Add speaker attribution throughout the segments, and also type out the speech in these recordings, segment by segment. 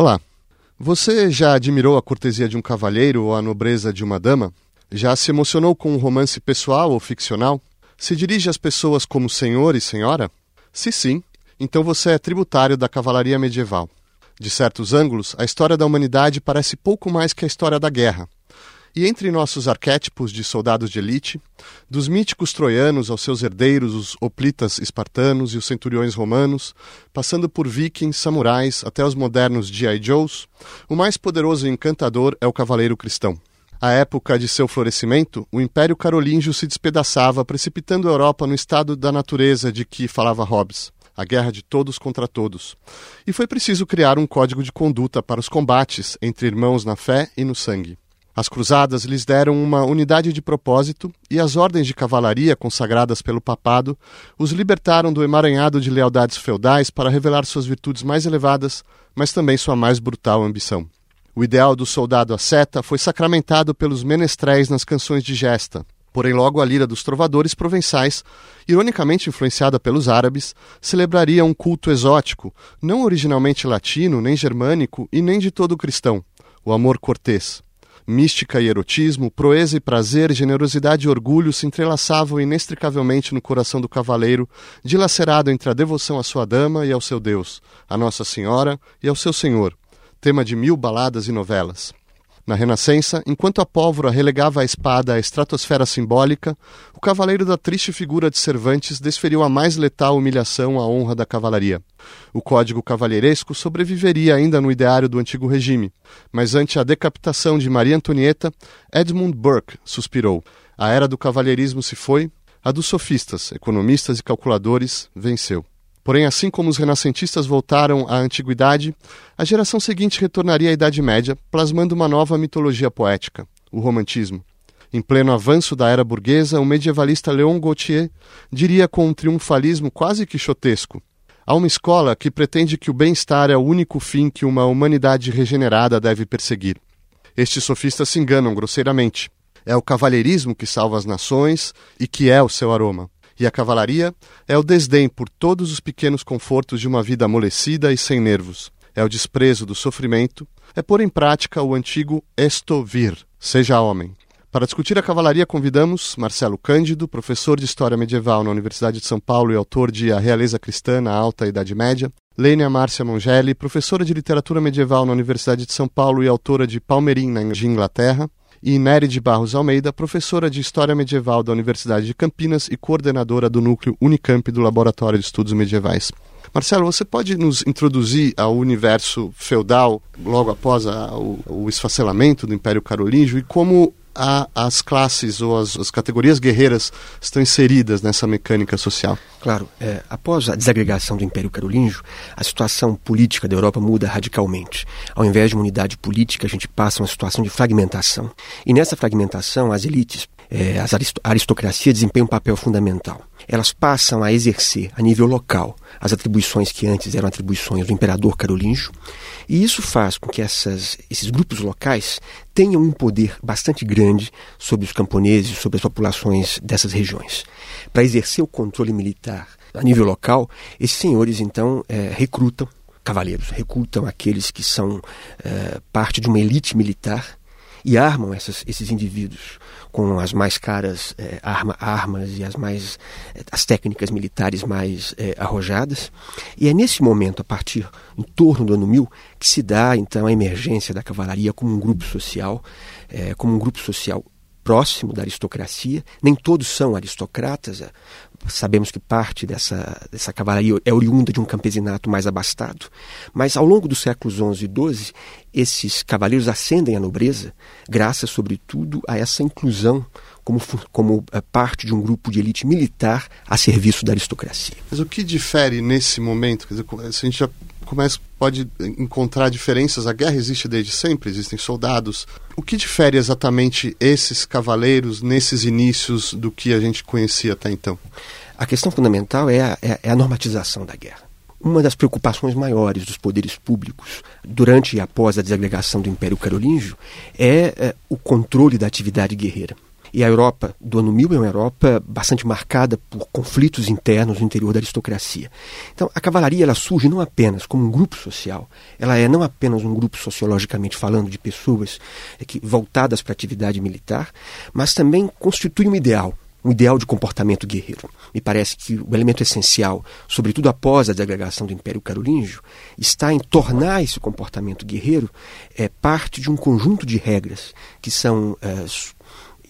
Speaker 1: Olá. Você já admirou a cortesia de um cavalheiro ou a nobreza de uma dama? Já se emocionou com um romance pessoal ou ficcional? Se dirige às pessoas como senhor e senhora? Se sim, então você é tributário da cavalaria medieval. De certos ângulos, a história da humanidade parece pouco mais que a história da guerra. E entre nossos arquétipos de soldados de elite, dos míticos troianos aos seus herdeiros, os hoplitas espartanos e os centuriões romanos, passando por vikings, samurais até os modernos G.I. Joes, o mais poderoso e encantador é o cavaleiro cristão. À época de seu florescimento, o Império Carolíngio se despedaçava, precipitando a Europa no estado da natureza de que falava Hobbes a guerra de todos contra todos. E foi preciso criar um código de conduta para os combates entre irmãos na fé e no sangue. As cruzadas lhes deram uma unidade de propósito e as ordens de cavalaria consagradas pelo papado os libertaram do emaranhado de lealdades feudais para revelar suas virtudes mais elevadas, mas também sua mais brutal ambição. O ideal do soldado asceta foi sacramentado pelos menestréis nas canções de gesta, Porém, logo a lira dos trovadores provençais, ironicamente influenciada pelos árabes, celebraria um culto exótico, não originalmente latino, nem germânico e nem de todo cristão, o amor cortês. Mística e erotismo, proeza e prazer, generosidade e orgulho se entrelaçavam inextricavelmente no coração do cavaleiro, dilacerado entre a devoção à sua dama e ao seu Deus, a Nossa Senhora e ao seu Senhor, tema de mil baladas e novelas. Na Renascença, enquanto a pólvora relegava a espada à estratosfera simbólica, o cavaleiro da triste figura de Cervantes desferiu a mais letal humilhação à honra da cavalaria. O código cavalheiresco sobreviveria ainda no ideário do antigo regime, mas ante a decapitação de Maria Antonieta, Edmund Burke suspirou: a era do cavalheirismo se foi, a dos sofistas, economistas e calculadores venceu. Porém, assim como os renascentistas voltaram à antiguidade, a geração seguinte retornaria à Idade Média, plasmando uma nova mitologia poética, o romantismo. Em pleno avanço da era burguesa, o medievalista Léon Gautier diria com um triunfalismo quase quixotesco: Há uma escola que pretende que o bem-estar é o único fim que uma humanidade regenerada deve perseguir. Estes sofistas se enganam grosseiramente. É o cavalheirismo que salva as nações e que é o seu aroma. E a cavalaria é o desdém por todos os pequenos confortos de uma vida amolecida e sem nervos. É o desprezo do sofrimento, é pôr em prática o antigo esto vir, seja homem. Para discutir a cavalaria, convidamos Marcelo Cândido, professor de História Medieval na Universidade de São Paulo e autor de A Realeza Cristã na Alta Idade Média, Lênia Márcia Mongelli, professora de Literatura Medieval na Universidade de São Paulo e autora de Palmerim, na Inglaterra, e Nery de Barros Almeida, professora de História Medieval da Universidade de Campinas e coordenadora do núcleo Unicamp do Laboratório de Estudos Medievais. Marcelo, você pode nos introduzir ao universo feudal logo após a, o, o esfacelamento do Império Carolíngio e como a, as classes ou as, as, categorias guerreiras estão inseridas nessa mecânica social?
Speaker 2: Claro. É, após a desagregação do Império Carolíngio, a situação política da Europa muda radicalmente. Ao invés de uma unidade política, a gente passa a uma situação de fragmentação. E nessa fragmentação, as elites, é, as aristocracias desempenham um papel fundamental. Elas passam a exercer, a nível local, as atribuições que antes eram atribuições do imperador carolíngio e isso faz com que essas, esses grupos locais tenham um poder bastante grande sobre os camponeses, sobre as populações dessas regiões. Para exercer o controle militar a nível local, esses senhores então é, recrutam cavaleiros, recrutam aqueles que são é, parte de uma elite militar e armam essas, esses indivíduos com as mais caras é, arma, armas e as mais é, as técnicas militares mais é, arrojadas. E é nesse momento, a partir em torno do ano 1000, que se dá então a emergência da cavalaria como um grupo social, como um grupo social próximo da aristocracia. Nem todos são aristocratas. Sabemos que parte dessa, dessa cavalaria é oriunda de um campesinato mais abastado. Mas ao longo dos séculos XI e XII, esses cavaleiros ascendem à nobreza, graças, sobretudo, a essa inclusão como, como eh, parte de um grupo de elite militar a serviço da aristocracia.
Speaker 1: Mas o que difere nesse momento? Quer dizer, se a gente já começa, pode encontrar diferenças. A guerra existe desde sempre, existem soldados. O que difere exatamente esses cavaleiros nesses inícios do que a gente conhecia até então?
Speaker 2: A questão fundamental é a, é a normatização da guerra. Uma das preocupações maiores dos poderes públicos durante e após a desagregação do Império Carolíngio é, é o controle da atividade guerreira. E a Europa do ano 1000 é uma Europa bastante marcada por conflitos internos no interior da aristocracia. Então, a cavalaria ela surge não apenas como um grupo social, ela é não apenas um grupo sociologicamente falando de pessoas é, que, voltadas para a atividade militar, mas também constitui um ideal, um ideal de comportamento guerreiro. Me parece que o elemento essencial, sobretudo após a desagregação do Império Carolíngio, está em tornar esse comportamento guerreiro é, parte de um conjunto de regras que são é,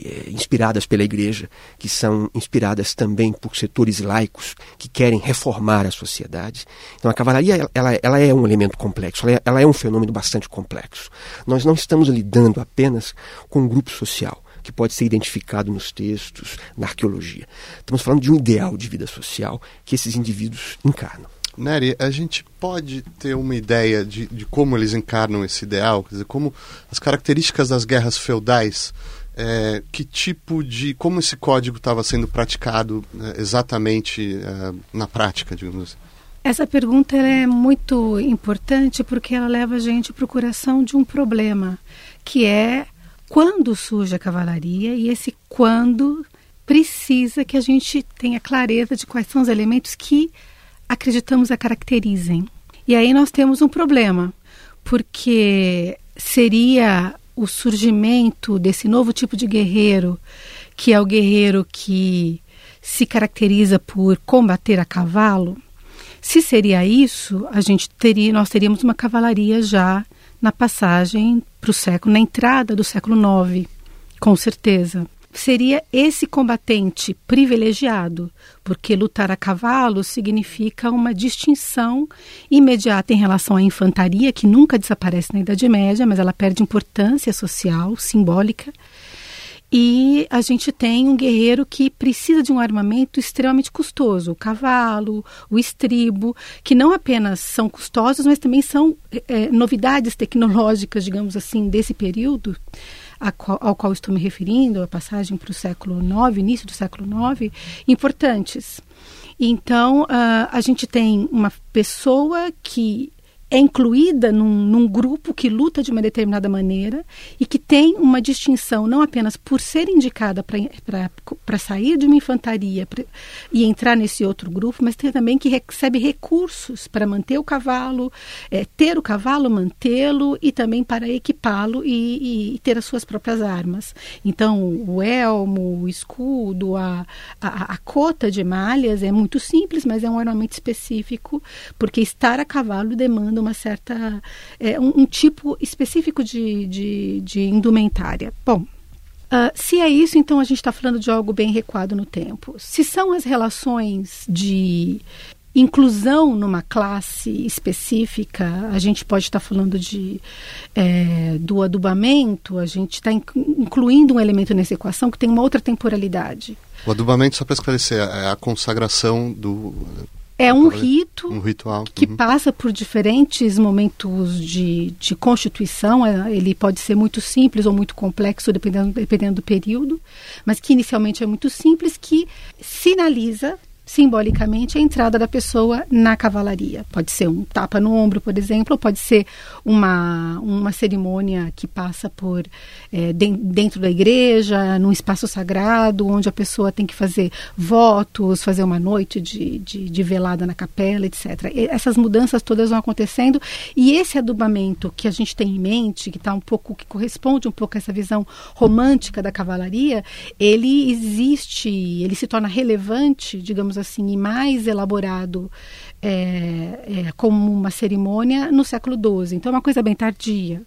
Speaker 2: é, inspiradas pela igreja, que são inspiradas também por setores laicos que querem reformar a sociedade. Então a cavalaria ela, ela é um elemento complexo, ela é, ela é um fenômeno bastante complexo. Nós não estamos lidando apenas com um grupo social que pode ser identificado nos textos, na arqueologia. Estamos falando de um ideal de vida social que esses indivíduos encarnam.
Speaker 1: Nery, a gente pode ter uma ideia de, de como eles encarnam esse ideal? Quer dizer, como as características das guerras feudais é, que tipo de. como esse código estava sendo praticado é, exatamente é, na prática, digamos assim?
Speaker 3: Essa pergunta é muito importante porque ela leva a gente à procuração de um problema, que é quando surge a cavalaria e esse quando precisa que a gente tenha clareza de quais são os elementos que acreditamos a caracterizem. E aí nós temos um problema, porque seria o surgimento desse novo tipo de guerreiro, que é o guerreiro que se caracteriza por combater a cavalo, se seria isso, a gente teria, nós teríamos uma cavalaria já na passagem para o século, na entrada do século IX, com certeza seria esse combatente privilegiado, porque lutar a cavalo significa uma distinção imediata em relação à infantaria, que nunca desaparece na Idade Média, mas ela perde importância social, simbólica. E a gente tem um guerreiro que precisa de um armamento extremamente custoso, o cavalo, o estribo, que não apenas são custosos, mas também são é, novidades tecnológicas, digamos assim, desse período qual, ao qual estou me referindo, a passagem para o século IX, início do século IX, importantes. Então, uh, a gente tem uma pessoa que é incluída num, num, grupo que luta de uma determinada maneira e que tem uma distinção não apenas por ser indicada para sair de uma infantaria pra, e entrar nesse outro grupo, mas tem também que recebe recursos para manter o cavalo, é, ter o cavalo, mantê-lo e também para equipá-lo e, e, ter as suas próprias armas. Então, o elmo, o escudo, a, a, a cota de malhas é muito simples, mas é um ornamento específico, porque estar a cavalo demanda uma certa. É, um, um, tipo específico de, de, de indumentária. Bom, Uh, se é isso, então a gente está falando de algo bem recuado no tempo. Se são as relações de inclusão numa classe específica, a gente pode estar tá falando de é, do adubamento, a gente está incluindo um elemento nessa equação que tem uma outra temporalidade.
Speaker 1: O adubamento, só para esclarecer, é a consagração do
Speaker 3: é um rito
Speaker 1: um ritual.
Speaker 3: que uhum. passa por diferentes momentos de, de constituição. É, ele pode ser muito simples ou muito complexo, dependendo, dependendo do período, mas que inicialmente é muito simples, que sinaliza simbolicamente a entrada da pessoa na cavalaria. Pode ser um tapa no ombro, por exemplo, pode ser uma, uma cerimônia que passa por é, dentro da igreja, num espaço sagrado, onde a pessoa tem que fazer votos, fazer uma noite de, de, de velada na capela, etc. E essas mudanças todas vão acontecendo e esse adubamento que a gente tem em mente, que está um pouco, que corresponde um pouco a essa visão romântica da cavalaria, ele existe, ele se torna relevante, digamos assim, e mais elaborado é, é, como uma cerimônia no século XII. Então, é uma coisa bem tardia.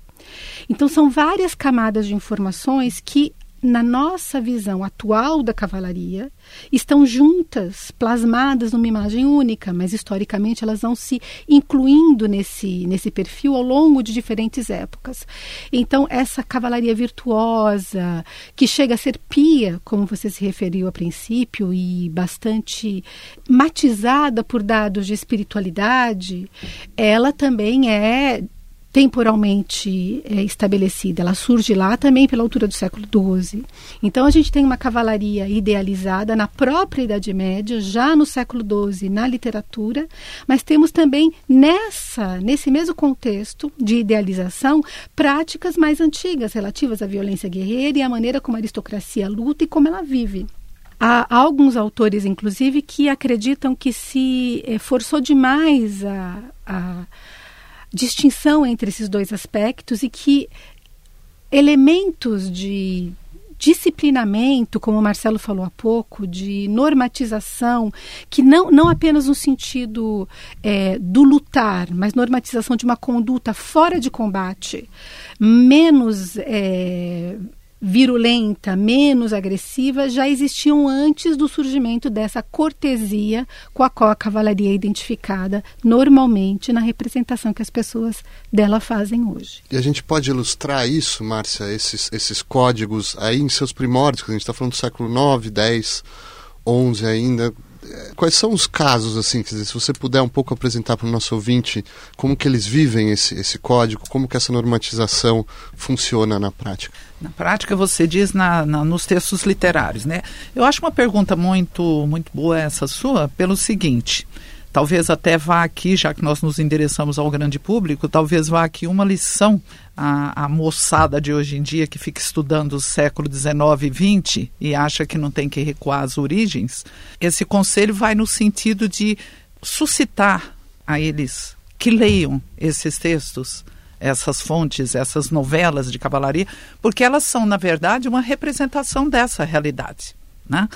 Speaker 3: Então, são várias camadas de informações que na nossa visão atual da cavalaria, estão juntas, plasmadas numa imagem única, mas historicamente elas vão se incluindo nesse, nesse perfil ao longo de diferentes épocas. Então, essa cavalaria virtuosa, que chega a ser pia, como você se referiu a princípio, e bastante matizada por dados de espiritualidade, ela também é temporalmente é, estabelecida. Ela surge lá também pela altura do século XII. Então a gente tem uma cavalaria idealizada na própria Idade Média, já no século XII, na literatura, mas temos também nessa, nesse mesmo contexto de idealização, práticas mais antigas relativas à violência guerreira e à maneira como a aristocracia luta e como ela vive. Há alguns autores, inclusive, que acreditam que se eh, forçou demais a, a distinção entre esses dois aspectos e que elementos de disciplinamento, como o Marcelo falou há pouco, de normatização, que não, não apenas no sentido é, do lutar, mas normatização de uma conduta fora de combate, menos é, virulenta, menos agressiva, já existiam antes do surgimento dessa cortesia com a qual a cavalaria é identificada normalmente na representação que as pessoas dela fazem hoje.
Speaker 1: E a gente pode ilustrar isso, Márcia, esses, esses códigos aí em seus primórdios, que a gente está falando do século 9, 10, 11 ainda, quais são os casos, assim, dizer, se você puder um pouco apresentar para o nosso ouvinte como que eles vivem esse, esse código, como que essa normatização funciona na prática?
Speaker 4: Na prática, você diz na, na, nos textos literários, né? Eu acho uma pergunta muito, muito boa essa sua, pelo seguinte, talvez até vá aqui, já que nós nos endereçamos ao grande público, talvez vá aqui uma lição à, à moçada de hoje em dia que fica estudando o século XIX e XX e acha que não tem que recuar às origens. Esse conselho vai no sentido de suscitar a eles que leiam esses textos, essas fontes, essas novelas de cavalaria, porque elas são, na verdade, uma representação dessa realidade. Né?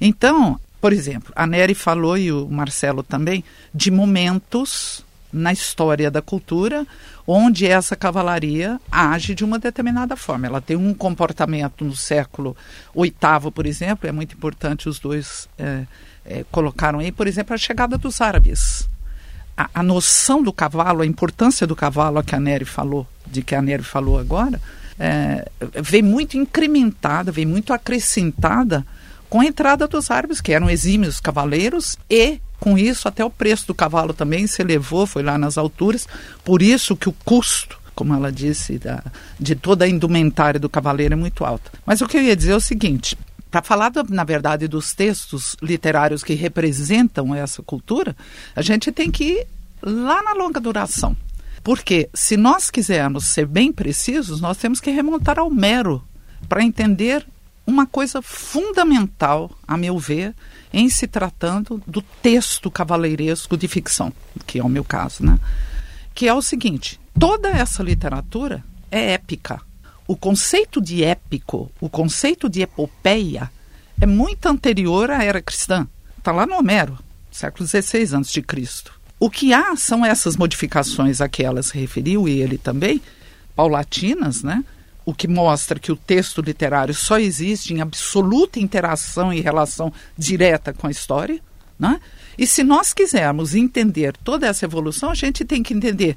Speaker 4: Então, por exemplo, a Nery falou, e o Marcelo também, de momentos na história da cultura onde essa cavalaria age de uma determinada forma. Ela tem um comportamento no século VIII, por exemplo, é muito importante os dois é, é, colocaram aí, por exemplo, a chegada dos árabes. A, a, noção do cavalo, a importância do cavalo, a que a Nery falou, de que a Nery falou agora, é, vem muito incrementada, vem muito acrescentada com a entrada dos árabes, que eram exímios cavaleiros, e com isso até o preço do cavalo também se elevou, foi lá nas alturas. Por isso que o custo, como ela disse, da, de toda a indumentária do cavaleiro é muito alto. Mas o que eu ia dizer é o seguinte: para falar, na verdade, dos textos literários que representam essa cultura, a gente tem que ir lá na longa duração. Porque se nós quisermos ser bem precisos, nós temos que remontar ao Mero para entender uma coisa fundamental, a meu ver, em se tratando do texto cavaleiresco de ficção, que é o meu caso, né? Que é o seguinte: toda essa literatura é épica. O conceito de épico, o conceito de epopeia, é muito anterior à era cristã. Está lá no Homero, século XVI a.C. O que há são essas modificações a que ela se referiu, e ele também, paulatinas, né? O que mostra que o texto literário só existe em absoluta interação e relação direta com a história. Né? E se nós quisermos entender toda essa evolução, a gente tem que entender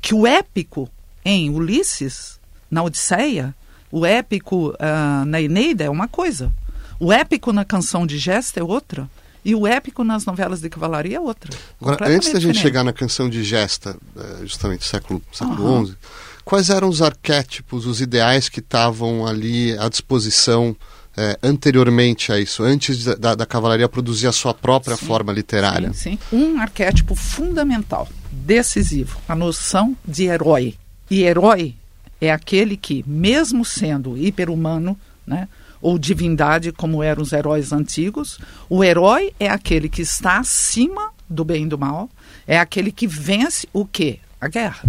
Speaker 4: que o épico em Ulisses, na Odisseia, o épico uh, na Eneida é uma coisa, o épico na canção de Gesta é outra. E o épico nas novelas de cavalaria é outra.
Speaker 1: Agora, antes da gente chegar na canção de Gesta, eh, justamente século, século uhum. XI, quais eram os arquétipos, os ideais que estavam ali à disposição é, anteriormente a isso, antes da, da, cavalaria produzir a sua própria sim, forma literária?
Speaker 4: Sim, sim. Um arquétipo fundamental, decisivo, a noção de herói. E herói é aquele que, mesmo sendo hiperhumano, né, ou divindade, como eram os heróis antigos, o herói é aquele que está acima do bem e do mal, é aquele que vence o quê? A guerra.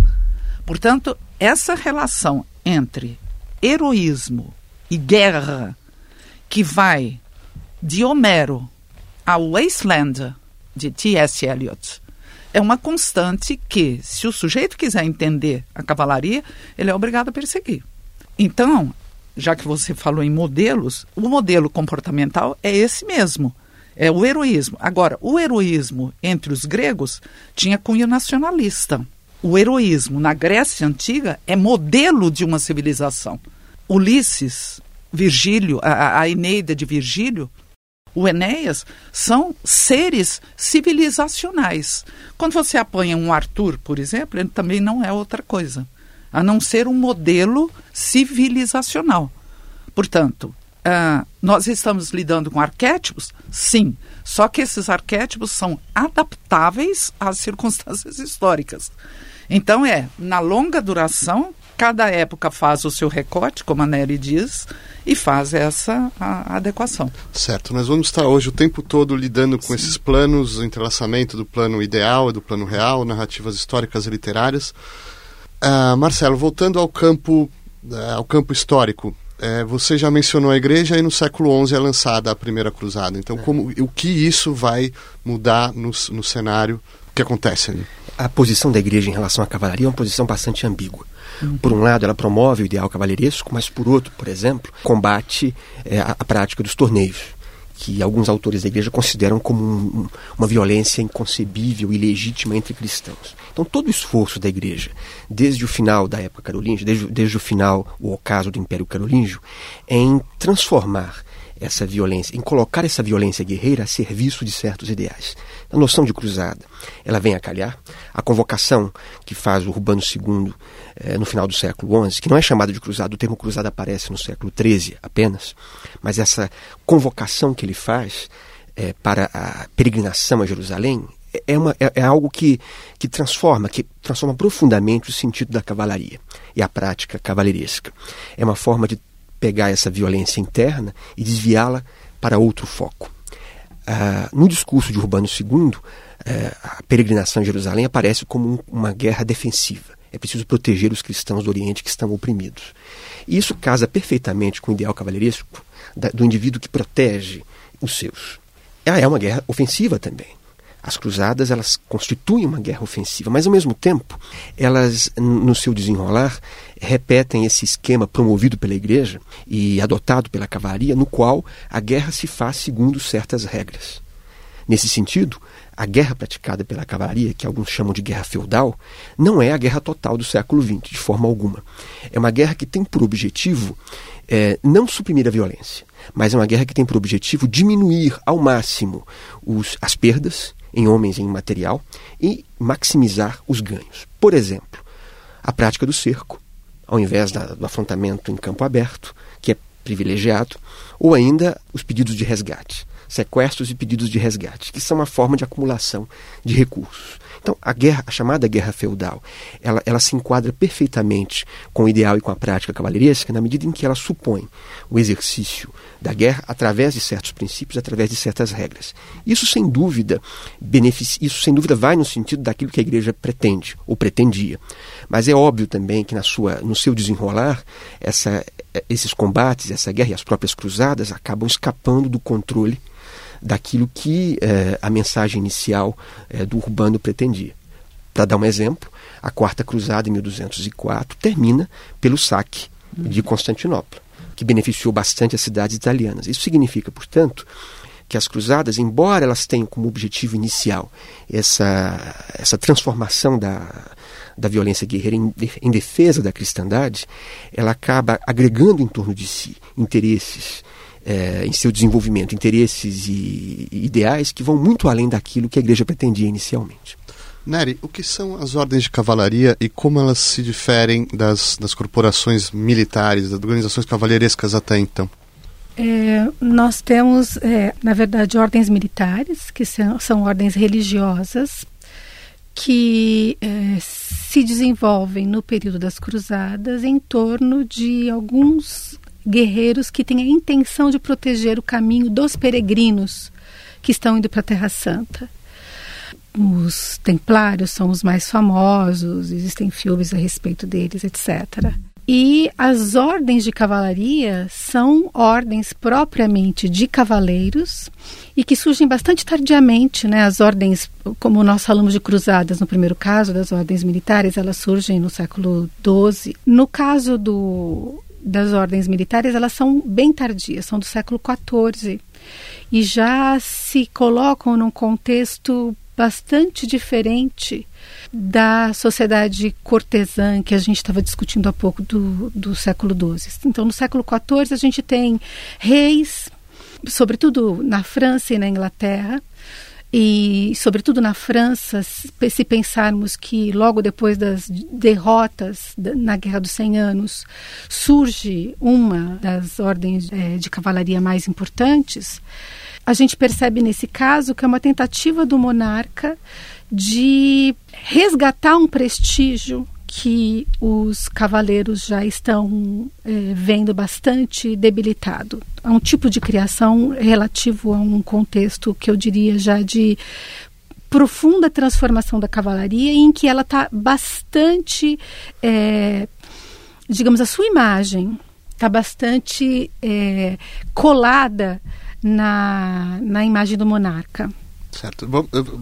Speaker 4: Portanto, essa relação entre heroísmo e guerra, que vai de Homero ao Wasteland de T.S. Eliot, é uma constante que, se o sujeito quiser entender a cavalaria, ele é obrigado a perseguir. Então, já que você falou em modelos, o modelo comportamental é esse mesmo. É o heroísmo. Agora, o heroísmo entre os gregos tinha cunho nacionalista o heroísmo na Grécia Antiga é modelo de uma civilização. Ulisses, Virgílio, a, Eneida de Virgílio, o Enéas, são seres civilizacionais. Quando você apanha um Arthur, por exemplo, ele também não é outra coisa. a não ser um modelo civilizacional. Portanto, uh, nós estamos lidando com arquétipos? Sim. Só que esses arquétipos são adaptáveis às circunstâncias históricas. Então, é, na longa duração, cada época faz o seu recorte, como a Nery diz, e faz essa adequação.
Speaker 1: Certo. Nós vamos estar hoje o tempo todo lidando com Sim. esses planos, o entrelaçamento do plano ideal e do plano real, narrativas históricas e literárias. Uh, Marcelo, voltando ao campo, uh, ao campo histórico, uh, você já mencionou a igreja e no século XI é lançada a primeira cruzada. Então, como, o que isso vai mudar no, no cenário? O que acontece ali?
Speaker 2: A posição da igreja em relação à cavalaria é uma posição bastante ambígua. Por um lado, ela promove o ideal cavalheiresco, mas por outro, por exemplo, combate é, a, a prática dos torneios que alguns autores da igreja consideram como um, uma violência inconcebível e legítima entre cristãos. Então, todo o esforço da igreja, desde o final da época carolíngia, desde, desde o final, o ocaso do Império Carolíngio, é em transformar essa violência, em colocar essa violência guerreira a serviço de certos ideais. A noção de cruzada, ela vem a calhar. A convocação que faz o Urbano II eh, no final do século XI, que não é chamada de cruzada, o termo cruzada aparece no século XIII apenas, mas essa convocação que ele faz eh, para a peregrinação a Jerusalém é, é uma, é, é, algo que, que transforma, que transforma profundamente o sentido da cavalaria e a prática cavaleiresca. É uma forma de pegar essa violência interna e desviá-la para outro foco. Ah, no discurso de Urbano II, ah, a peregrinação em Jerusalém aparece como um, uma guerra defensiva. É preciso proteger os cristãos do Oriente que estão oprimidos. E isso casa perfeitamente com o ideal cavalheiresco da, do indivíduo que protege os seus. Ela é uma guerra ofensiva também. As cruzadas elas constituem uma guerra ofensiva, mas ao mesmo tempo elas, no seu desenrolar, repetem esse esquema promovido pela igreja e adotado pela cavalaria, no qual a guerra se faz segundo certas regras. Nesse sentido, a guerra praticada pela cavalaria, que alguns chamam de guerra feudal, não é a guerra total do século XX, de forma alguma. É uma guerra que tem por objetivo é, não suprimir a violência, mas é uma guerra que tem por objetivo diminuir ao máximo os, as perdas em homens e em material e maximizar os ganhos. Por exemplo, a prática do cerco, ao invés da, do afrontamento em campo aberto, que é privilegiado, ou ainda os pedidos de resgate, sequestros e pedidos de resgate, que são uma forma de acumulação de recursos. Então, a guerra, a chamada guerra feudal, ela, ela se enquadra perfeitamente com o ideal e com a prática cavaleiresca na medida em que ela supõe o exercício da guerra através de certos princípios, através de certas regras. Isso sem dúvida beneficia, isso sem dúvida vai no sentido daquilo que a igreja pretende ou pretendia. Mas é óbvio também que na sua, no seu desenrolar, essa, esses combates, essa guerra e as próprias cruzadas acabam escapando do controle daquilo que eh, a mensagem inicial eh, do Urbano pretendia. Para dar um exemplo, a Quarta Cruzada, em 1204, termina pelo saque de Constantinopla, que beneficiou bastante as cidades italianas. Isso significa, portanto, que as cruzadas, embora elas tenham como objetivo inicial essa, essa transformação da, da violência guerreira em, em defesa da cristandade, ela acaba agregando em torno de si interesses é, em seu desenvolvimento, interesses e, e ideais que vão muito além daquilo que a igreja pretendia inicialmente.
Speaker 1: Nery, o que são as ordens de cavalaria e como elas se diferem das, das corporações militares, das organizações cavalheirescas até então?
Speaker 3: É, nós temos, é, na verdade, ordens militares, que são, são ordens religiosas, que é, se desenvolvem no período das cruzadas em torno de alguns guerreiros que têm a intenção de proteger o caminho dos peregrinos que estão indo para a Terra Santa. Os templários são os mais famosos, existem filmes a respeito deles, etc. E as ordens de cavalaria são ordens propriamente de cavaleiros e que surgem bastante tardiamente, né? As ordens, como nós falamos de cruzadas no primeiro caso, das ordens militares, elas surgem no século XII. No caso do, das ordens militares, elas são bem tardias, são do século XIV e já se colocam num contexto bastante diferente da sociedade cortesã que a gente estava discutindo há pouco do, do século XII. Então, no século XIV, a gente tem reis, sobretudo na França e na Inglaterra, e, sobretudo na França, se pensarmos que logo depois das derrotas na Guerra dos Cem Anos surge uma das ordens é, de cavalaria mais importantes, a gente percebe nesse caso que é uma tentativa do monarca de resgatar um prestígio que os cavaleiros já estão é, vendo bastante debilitado. É um tipo de criação relativo a um contexto que eu diria já de profunda transformação da cavalaria, em que ela está bastante, é, digamos, a sua imagem está bastante é, colada na, na imagem do monarca.
Speaker 1: Certo.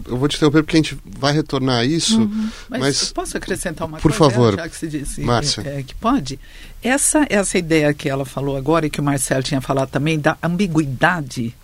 Speaker 1: Eu vou te interromper porque a gente vai retornar a isso. Uhum.
Speaker 4: Mas, mas, posso acrescentar uma
Speaker 1: por
Speaker 4: coisa? Por
Speaker 1: favor.
Speaker 4: Já que se disse
Speaker 1: Márcia.
Speaker 4: É, que pode. Essa, essa ideia que ela falou agora e que o Marcelo tinha falado também da ambiguidade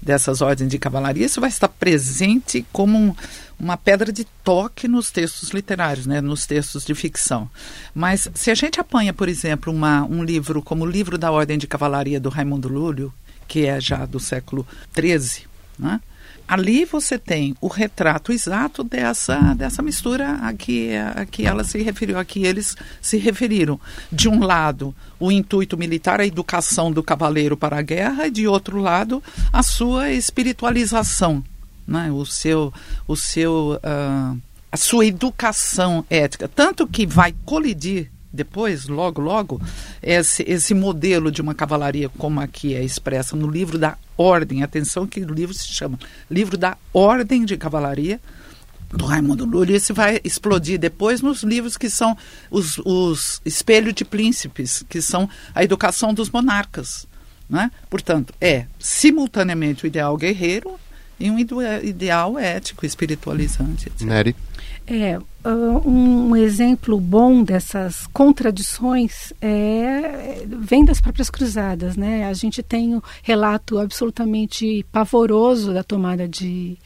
Speaker 4: dessas ordens de cavalaria, isso vai estar presente como um, uma pedra de toque nos textos literários, né, nos textos de ficção. Mas se a gente apanha, por exemplo, uma, um livro como o livro da Ordem de Cavalaria do Raimundo Lúlio, que é já do século XIII, né? Ali você tem o retrato exato dessa, dessa mistura a que, a que ela se referiu, a que eles se referiram. De um lado, o intuito militar, a educação do cavaleiro para a guerra, e de outro lado, a sua espiritualização, né? o seu, o seu, uh, a sua educação ética. Tanto que vai colidir depois, logo, logo, esse, esse modelo de uma cavalaria como aqui é expressa no livro da Ordem, atenção que o livro se chama Livro da Ordem de Cavalaria, do Raimundo Lúlio, esse vai explodir depois nos livros que são os, os Espelho de Príncipes, que são a educação dos monarcas. Né? Portanto, é simultaneamente o ideal guerreiro e um ideal ético, espiritualizante. Etc.
Speaker 1: Nery.
Speaker 3: É, uh, um exemplo bom dessas contradições é, vem das próprias cruzadas, né? A gente tem um relato absolutamente pavoroso da tomada de,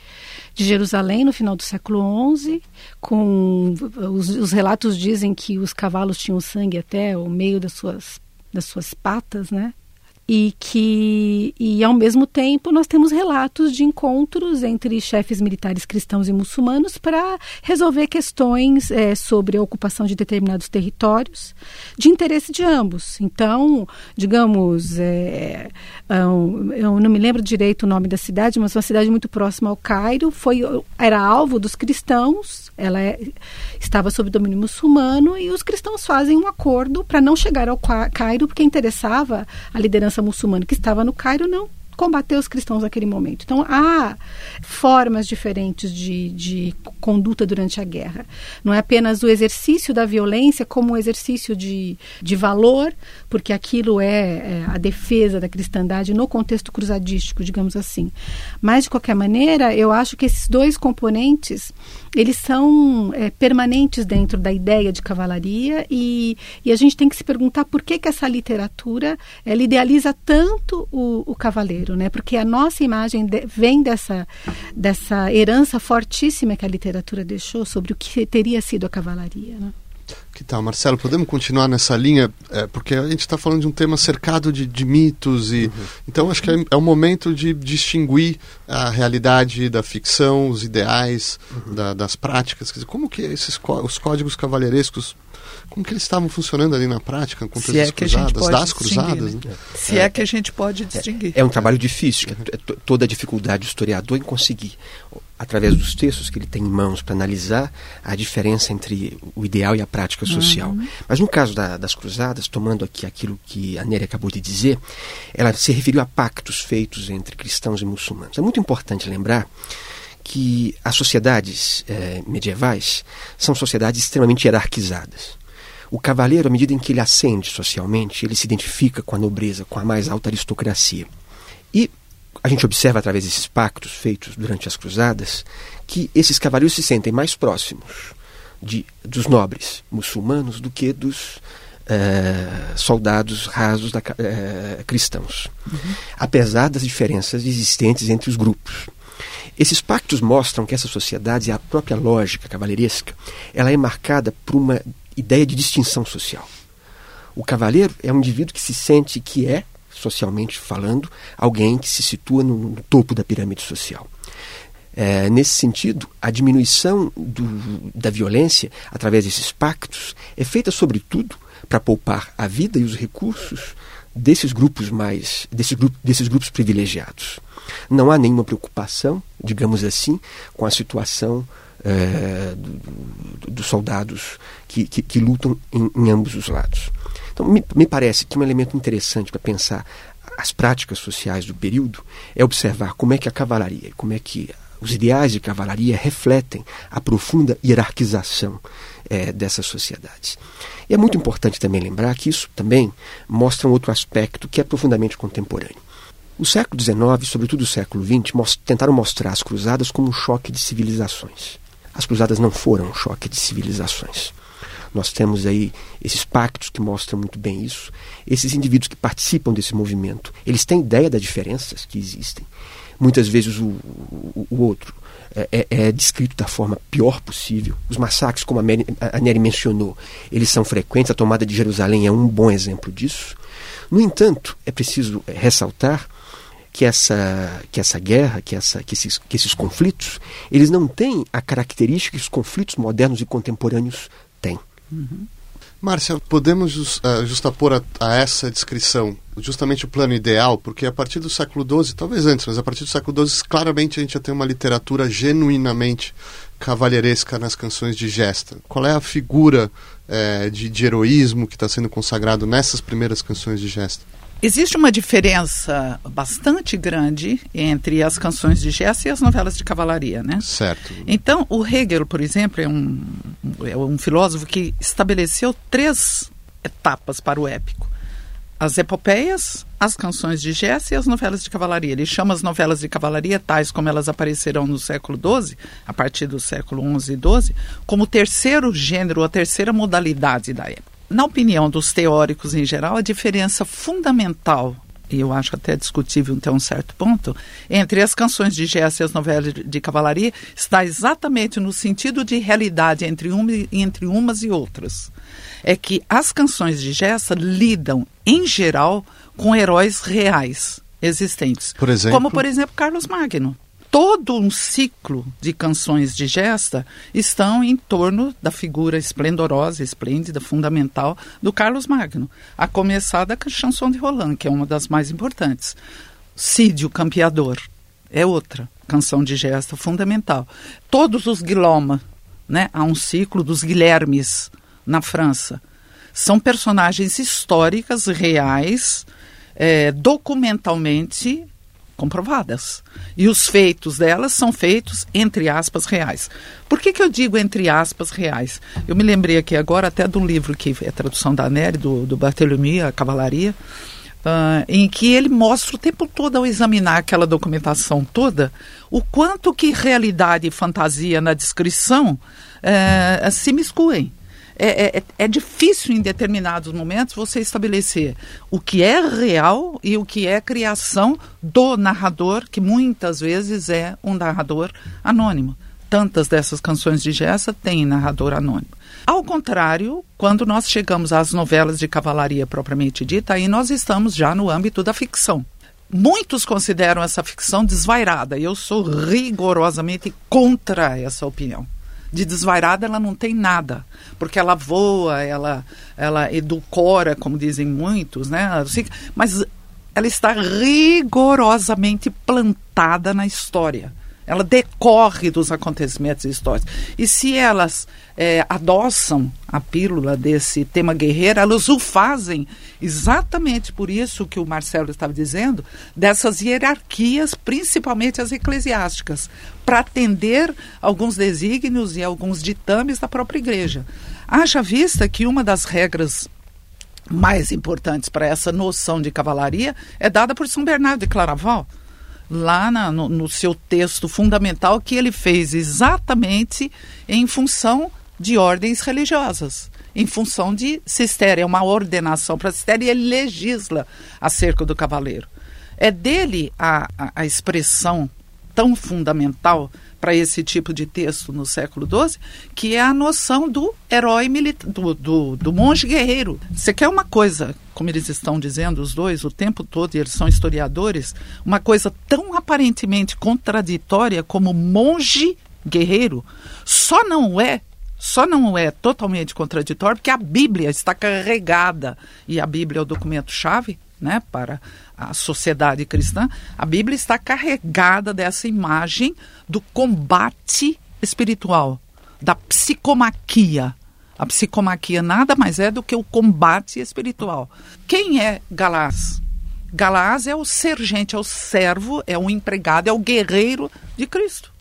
Speaker 3: de Jerusalém no final do século XI, com os, os relatos dizem que os cavalos tinham sangue até o meio das suas das suas patas, né? E que e ao mesmo tempo nós temos relatos de encontros entre chefes militares cristãos e muçulmanos para resolver questões é, sobre a ocupação de determinados territórios de interesse de ambos. Então, digamos, é, eu não me lembro direito o nome da cidade, mas uma cidade muito próxima ao Cairo foi era alvo dos cristãos. Ela é, estava sob domínio muçulmano e os cristãos fazem um acordo para não chegar ao Cairo porque interessava a liderança liderança muçulmana que estava no Cairo não combater os cristãos naquele momento. Então, há formas diferentes de, de conduta durante a guerra. Não é apenas o exercício da violência como um exercício de, de valor, porque aquilo é, é a defesa da cristandade no contexto cruzadístico, digamos assim. Mas, de qualquer maneira, eu acho que esses dois componentes eles são é, permanentes dentro da ideia de cavalaria e, e, a gente tem que se perguntar por que, que essa literatura ela idealiza tanto o, o cavaleiro né? Porque a nossa imagem de, vem dessa, dessa herança fortíssima que a literatura deixou sobre o que teria sido a cavalaria, né?
Speaker 1: Que tal, Marcelo? Podemos continuar nessa linha? É, porque a gente está falando de um tema cercado de, de mitos e uhum. então acho que é, é o momento de distinguir a realidade da ficção, os ideais uhum. da, das práticas. Quer dizer, como que esses os códigos cavalheirescos como que eles estavam funcionando ali na prática com
Speaker 4: Se é cruzadas,
Speaker 1: das cruzadas? Né?
Speaker 4: Se é, é, que a gente pode distinguir.
Speaker 2: É, é um trabalho difícil, é toda a dificuldade do historiador em conseguir, através dos textos que ele tem em mãos para analisar a diferença entre o ideal e a prática social. Uhum. Mas no caso da, das cruzadas, tomando aqui aquilo que a Nery acabou de dizer, ela se referiu a pactos feitos entre cristãos e muçulmanos. É muito importante lembrar que as sociedades eh, medievais são sociedades extremamente hierarquizadas. O cavaleiro, à medida em que ele ascende socialmente, ele se identifica com a nobreza, com a mais alta aristocracia. E a gente observa através desses pactos feitos durante as cruzadas que esses cavaleiros se sentem mais próximos de, dos nobres muçulmanos do que dos uh, soldados rasos da, uh, cristãos, uhum. apesar das diferenças existentes entre os grupos. Esses pactos mostram que essa sociedade, a própria lógica cavaleiresca, ela é marcada por uma ideia de distinção social. O cavaleiro é um indivíduo que se sente que é, socialmente falando, alguém que se situa no, no topo da pirâmide social. É, nesse sentido, a diminuição do, da violência através desses pactos é feita, sobretudo, para poupar a vida e os recursos desses grupos mais desses, desses grupos privilegiados. Não há nenhuma preocupação, digamos assim, com a situação é, dos do, do soldados que, que, que lutam em, em, ambos os lados. Então, me, me parece que um elemento interessante para pensar as práticas sociais do período é observar como é que a cavalaria, como é que os ideais de cavalaria refletem a profunda hierarquização é, dessas sociedades. E é muito importante também lembrar que isso também mostra um outro aspecto que é profundamente contemporâneo. O século XIX, sobretudo o século XX, most tentaram mostrar as cruzadas como um choque de civilizações. As cruzadas não foram um choque de civilizações. Nós temos aí esses pactos que mostram muito bem isso. Esses indivíduos que participam desse movimento, eles têm ideia das diferenças que existem. Muitas vezes o, o, o outro é, é, é, descrito da forma pior possível. Os massacres, como a, a Nery mencionou, eles são frequentes. A tomada de Jerusalém é um bom exemplo disso. No entanto, é preciso ressaltar que essa, que essa guerra, que, essa, que, esses, que esses conflitos, eles não têm a característica que os conflitos modernos e contemporâneos têm.
Speaker 1: Uhum. Márcia, podemos uh, justapor a, a, essa descrição justamente o plano ideal, porque a partir do século XII, talvez antes, mas a partir do século XII, claramente a gente já tem uma literatura genuinamente cavalheiresca nas canções de gesta. Qual é a figura é, de, de heroísmo que está sendo consagrado nessas primeiras canções de gesta?
Speaker 4: Existe uma diferença bastante grande entre as canções de gesto e as novelas de cavalaria, né?
Speaker 1: Certo.
Speaker 4: Então, o Hegel, por exemplo, é um, é um filósofo que estabeleceu três etapas para o épico. As epopeias, as canções de gesto e as novelas de cavalaria. Ele chama as novelas de cavalaria, tais como elas aparecerão no século XII, a partir do século XI e XII, como o terceiro gênero, a terceira modalidade da época na opinião dos teóricos em geral, a diferença fundamental e eu acho até discutível até um certo ponto, entre as canções de gesto e as novelas de cavalaria está exatamente no sentido de realidade entre, uma, entre umas e outras. É que as canções de gesto lidam, em geral, com heróis reais existentes.
Speaker 1: Por exemplo?
Speaker 4: Como, por exemplo, Carlos Magno todo um ciclo de canções de gesta estão em torno da figura esplendorosa, esplêndida, fundamental do Carlos Magno, a começar da Chanson de Roland, que é uma das mais importantes. Cid, o Campeador, é outra canção de gesta fundamental. Todos os Guilherme, né? Há um ciclo dos Guilhermes na França. São personagens históricas, reais, é, documentalmente comprovadas. E os feitos delas são feitos, entre aspas, reais. Por que, que eu digo entre aspas reais? Eu me lembrei aqui agora até de um livro que é tradução da Nery, do, do Barthélemy, A Cavalaria, uh, em que ele mostra o tempo todo, ao examinar aquela documentação toda, o quanto que realidade e fantasia na descrição uh, se miscuem. É, é, é, difícil em determinados momentos você estabelecer o que é real e o que é criação do narrador, que muitas vezes é um narrador anônimo. Tantas dessas canções de Gessa têm narrador anônimo. Ao contrário, quando nós chegamos às novelas de cavalaria propriamente dita, aí nós estamos já no âmbito da ficção. Muitos consideram essa ficção desvairada e eu sou rigorosamente contra essa opinião de desvairada ela não tem nada, porque ela voa, ela, ela edulcora, como dizem muitos, né? Mas ela está rigorosamente plantada na história. Ela decorre dos acontecimentos históricos. E se elas é, adoçam a pílula desse tema guerreiro, elas o fazem exatamente por isso que o Marcelo estava dizendo, dessas hierarquias, principalmente as eclesiásticas, para atender alguns desígnios e alguns ditames da própria igreja. Haja vista que uma das regras mais importantes para essa noção de cavalaria é dada por São Bernardo de Claraval lá na, no, no seu texto fundamental que ele fez exatamente em função de ordens religiosas em função de Sistéria, é uma ordenação para Sistéria e ele legisla acerca do cavaleiro. É dele a, a, a expressão tão fundamental para esse tipo de texto no século XII, que é a noção do herói militar, do, do, do monge guerreiro. Você quer uma coisa, como eles estão dizendo, os dois, o tempo todo, e eles são historiadores, uma coisa tão aparentemente contraditória como monge guerreiro, só não é só não é totalmente contraditório porque a Bíblia está carregada e a Bíblia é o documento-chave né, para a sociedade cristã. A Bíblia está carregada dessa imagem do combate espiritual, da psicomaquia. A psicomaquia nada mais é do que o combate espiritual. Quem é Galás? Galás é o sergente, é o servo, é o empregado, é o guerreiro de Cristo.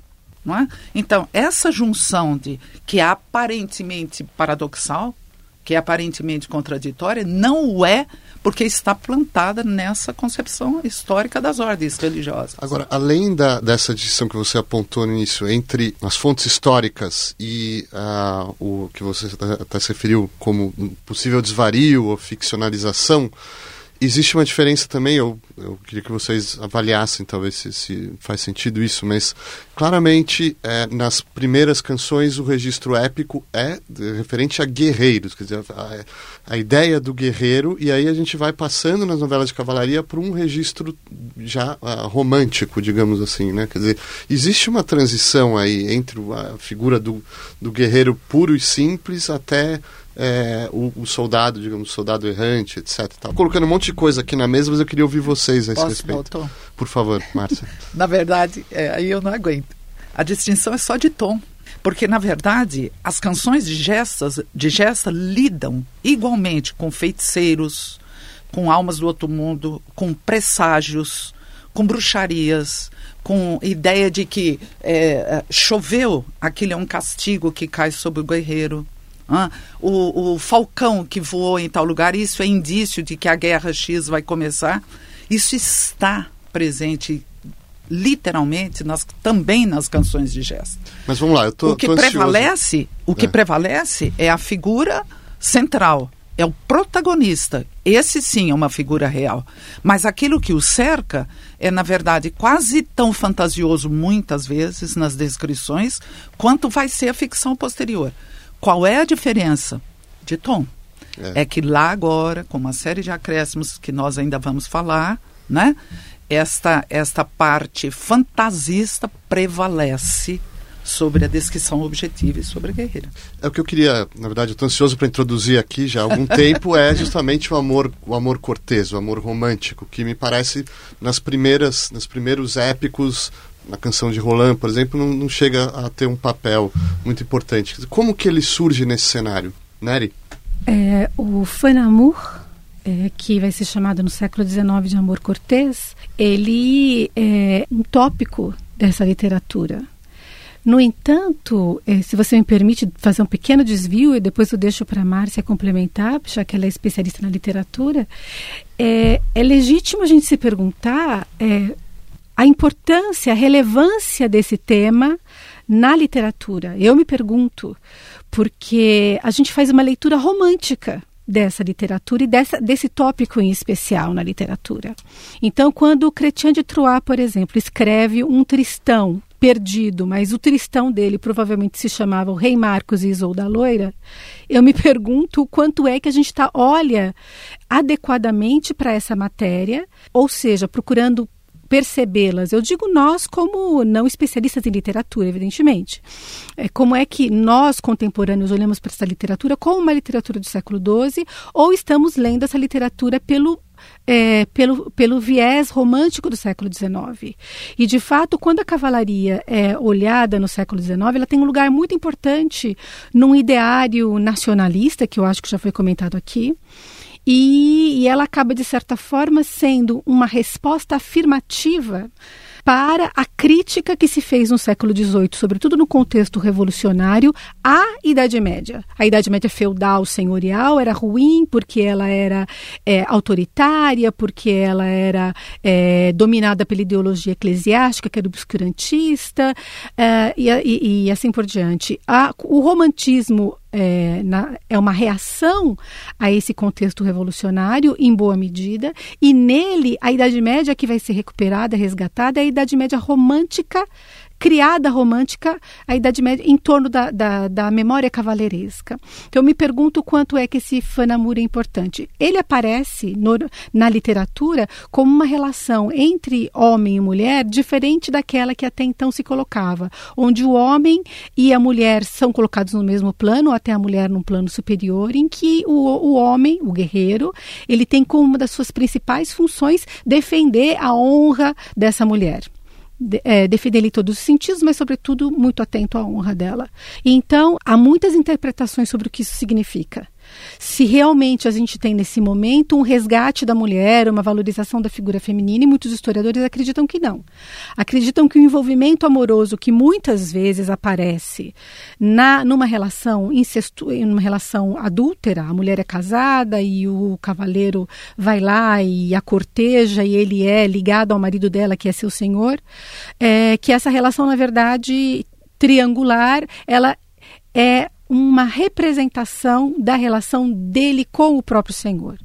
Speaker 4: Não é? Então, essa junção de que é aparentemente paradoxal, que é aparentemente contraditória, não o é porque está plantada nessa concepção histórica das ordens religiosas.
Speaker 1: Agora, além da, dessa distinção que você apontou no início entre as fontes históricas e uh, o que você até se referiu como possível desvario ou ficcionalização, existe uma diferença também, eu, eu queria que vocês avaliassem talvez se, se faz sentido isso, mas claramente é, nas primeiras canções o registro épico é referente a guerreiros, quer dizer, a, a, ideia do guerreiro, e aí a gente vai passando nas novelas de cavalaria para um registro já uh, romântico, digamos assim, né? Quer dizer, existe uma transição aí entre a figura do, do guerreiro puro e simples até é, o, o, soldado, digamos, o soldado errante, etc. Tal. Colocando um monte de coisa aqui na mesa, mas eu queria ouvir vocês a esse
Speaker 4: Posso,
Speaker 1: respeito. Por favor, Márcia.
Speaker 4: na verdade, é, aí eu não aguento. A distinção é só de tom. Porque, na verdade, as canções de gestas, de gesta lidam igualmente com feiticeiros, com almas do outro mundo, com presságios, com bruxarias, com ideia de que é, choveu, aquele é um castigo que cai sobre o guerreiro. Ah, o, o falcão que voou em tal lugar, isso é indício de que a guerra X vai começar. Isso está presente literalmente nas, também nas canções de gesto.
Speaker 1: Mas vamos lá, eu tô,
Speaker 4: o que
Speaker 1: tô
Speaker 4: prevalece, o que é. prevalece é a figura central, é o protagonista. Esse sim é uma figura real. Mas aquilo que o cerca é, na verdade, quase tão fantasioso muitas vezes nas descrições, quanto vai ser a ficção posterior. Qual é a diferença de tom? É. é. que lá agora, com uma série de acréscimos que nós ainda vamos falar, né? Esta, esta parte fantasista prevalece sobre a descrição objetiva e sobre a guerreira.
Speaker 1: É o que eu queria, na verdade, eu estou ansioso para introduzir aqui já há algum tempo, é justamente o amor, o amor cortês, o amor romântico, que me parece nas primeiras, nos primeiros épicos na canção de Roland, por exemplo, não, não, chega a ter um papel muito importante. Como que ele surge nesse cenário? Nery?
Speaker 3: É, o Fanamour, é, que vai ser chamado no século XIX de amor cortês, ele é um tópico dessa literatura. No entanto, é, se você me permite fazer um pequeno desvio e depois eu deixo para a Márcia complementar, já que ela é especialista na literatura, é, é legítimo a gente se perguntar é, a importância, a relevância desse tema na literatura. Eu me pergunto, porque a gente faz uma leitura romântica dessa literatura e dessa, desse tópico em especial na literatura. Então, quando o Chrétien de Troyes, por exemplo, escreve um Tristão perdido, mas o Tristão dele provavelmente se chamava o Rei Marcos e Isolda Loira, eu me pergunto o quanto é que a gente tá, olha adequadamente para essa matéria, ou seja, procurando percebê-las. Eu digo nós como não especialistas em literatura, evidentemente. É, como é que nós, contemporâneos, olhamos para essa literatura como uma literatura do século XII ou estamos lendo essa literatura pelo é, pelo, pelo viés romântico do século XIX. E, de fato, quando a cavalaria é olhada no século XIX, ela tem um lugar muito importante num ideário nacionalista, que eu acho que já foi comentado aqui, e, e ela acaba, de certa forma, sendo uma resposta afirmativa para a crítica que se fez no século XVIII, sobretudo no contexto revolucionário, à Idade Média. A Idade Média feudal, senhorial, era ruim porque ela era é, autoritária, porque ela era é, dominada pela ideologia eclesiástica, que era obscurantista, é, e, e, e, assim por diante. A, o romantismo é, na, é uma reação a esse contexto revolucionário, em boa medida, e nele a Idade Média que vai ser recuperada, resgatada, é a Idade Média romântica criada romântica a Idade Média em torno da, da, da memória cavaleiresca. Então eu me pergunto quanto é que esse fanamur é importante. Ele aparece no, na literatura como uma relação entre homem e mulher diferente daquela que até então se colocava, onde o homem e a mulher são colocados no mesmo plano, ou até a mulher num plano superior, em que o, o homem, o guerreiro, ele tem como uma das suas principais funções defender a honra dessa mulher é, defender em todos os sentidos, mas, sobretudo, muito atento à honra dela. E, então, há muitas interpretações sobre o que isso significa se realmente a gente tem nesse momento um resgate da mulher, uma valorização da figura feminina, e muitos historiadores acreditam que não. Acreditam que o envolvimento amoroso que muitas vezes aparece na numa relação incestu, numa relação adúltera, a mulher é casada e o cavaleiro vai lá e a corteja e ele é ligado ao marido dela que é seu senhor, é, que essa relação na verdade triangular, ela é uma representação da relação dele com o próprio Senhor.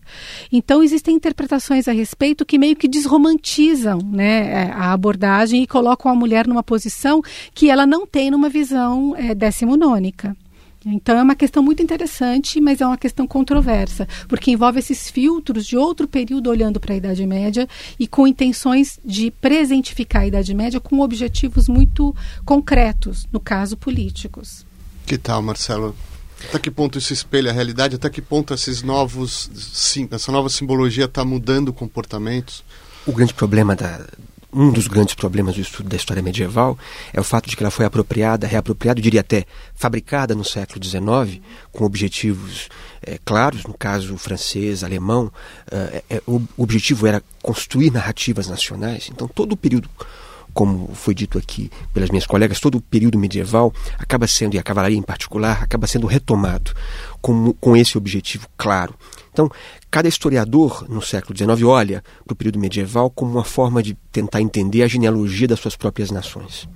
Speaker 3: Então existem interpretações a respeito que meio que desromantizam né, a abordagem e colocam a mulher numa posição que ela não tem numa visão é, decimonônica. Então é uma questão muito interessante, mas é uma questão controversa, porque envolve esses filtros de outro período olhando para a Idade Média e com intenções de presentificar a Idade Média com objetivos muito concretos, no caso políticos.
Speaker 1: Que tal, Marcelo? Até que ponto isso espelha a realidade? Até que ponto esses novos, sim, essa nova simbologia está mudando comportamentos?
Speaker 2: O grande problema da, um dos grandes problemas do estudo da história medieval é o fato de que ela foi apropriada, reapropriada, eu diria até fabricada no século XIX, com objetivos é, claros, no caso francês, alemão. É, é, o objetivo era construir narrativas nacionais. Então, todo o período como foi dito aqui pelas minhas colegas, todo o período medieval acaba sendo, e a cavalaria em particular, acaba sendo retomado com, com esse objetivo claro. Então, cada historiador no século XIX olha para o período medieval como uma forma de tentar entender a genealogia das suas próprias nações.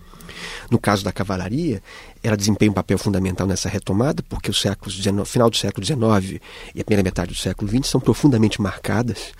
Speaker 2: No caso da cavalaria, ela desempenha um papel fundamental nessa retomada, porque o século XIX, final do século XIX e a primeira metade do século XX são profundamente marcadas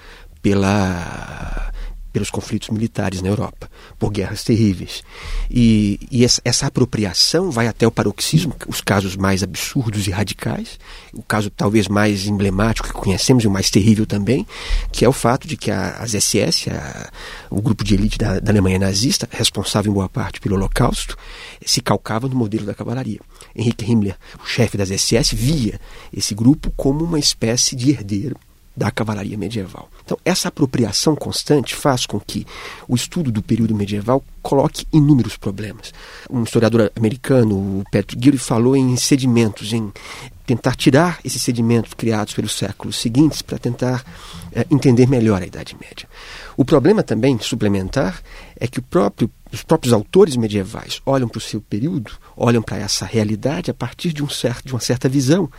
Speaker 2: pela pelos conflitos militares na Europa, por guerras terríveis. E, e essa, essa, apropriação vai até o paroxismo, os casos mais absurdos e radicais, o caso talvez mais emblemático que conhecemos e o mais terrível também, que é o fato de que a, as SS, a, o grupo de elite da, da, Alemanha nazista, responsável em boa parte pelo Holocausto, se calcava no modelo da cavalaria. Henrique Himmler, o chefe das SS, via esse grupo como uma espécie de herdeiro da cavalaria medieval. Então, essa apropriação constante faz com que o estudo do período medieval coloque inúmeros problemas. Um historiador americano, o Patrick Gilly, falou em sedimentos, em tentar tirar esses sedimentos criados pelos séculos seguintes para tentar é, entender melhor a Idade Média. O problema também, suplementar, é que próprio, os próprios autores medievais olham para o seu período, olham para essa realidade a partir de, um certo, de uma certa visão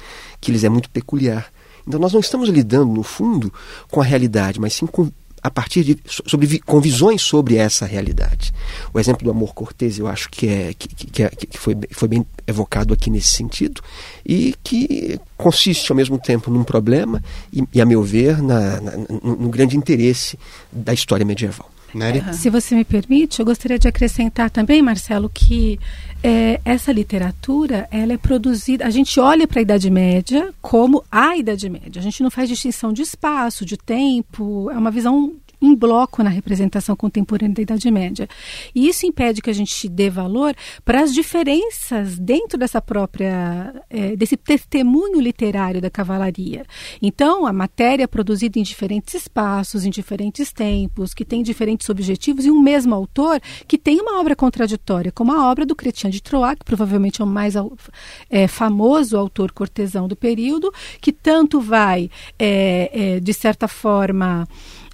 Speaker 2: que lhes é muito peculiar. Então nós não estamos lidando, no fundo, com a realidade, mas sim com, a partir de sobre, com visões sobre essa realidade. O exemplo do amor cortês eu acho que, é, que, que, que foi, foi bem evocado aqui nesse sentido e que consiste ao mesmo tempo num problema e, e a meu ver, na, na, no, no grande interesse da história medieval.
Speaker 3: Uhum. Se você me permite, eu gostaria de acrescentar também, Marcelo, que é, essa literatura ela é produzida. A gente olha para a Idade Média como a Idade Média. A gente não faz distinção de espaço, de tempo. É uma visão em bloco na representação contemporânea da Idade Média. E isso impede que a gente dê valor para as diferenças dentro dessa própria, é, desse testemunho literário da cavalaria. Então, a matéria é produzida em diferentes espaços, em diferentes tempos, que tem diferentes objetivos, e um mesmo autor que tem uma obra contraditória, como a obra do Chrétien de Troyes, que provavelmente é o mais é, famoso autor cortesão do período, que tanto vai, é, é de certa forma,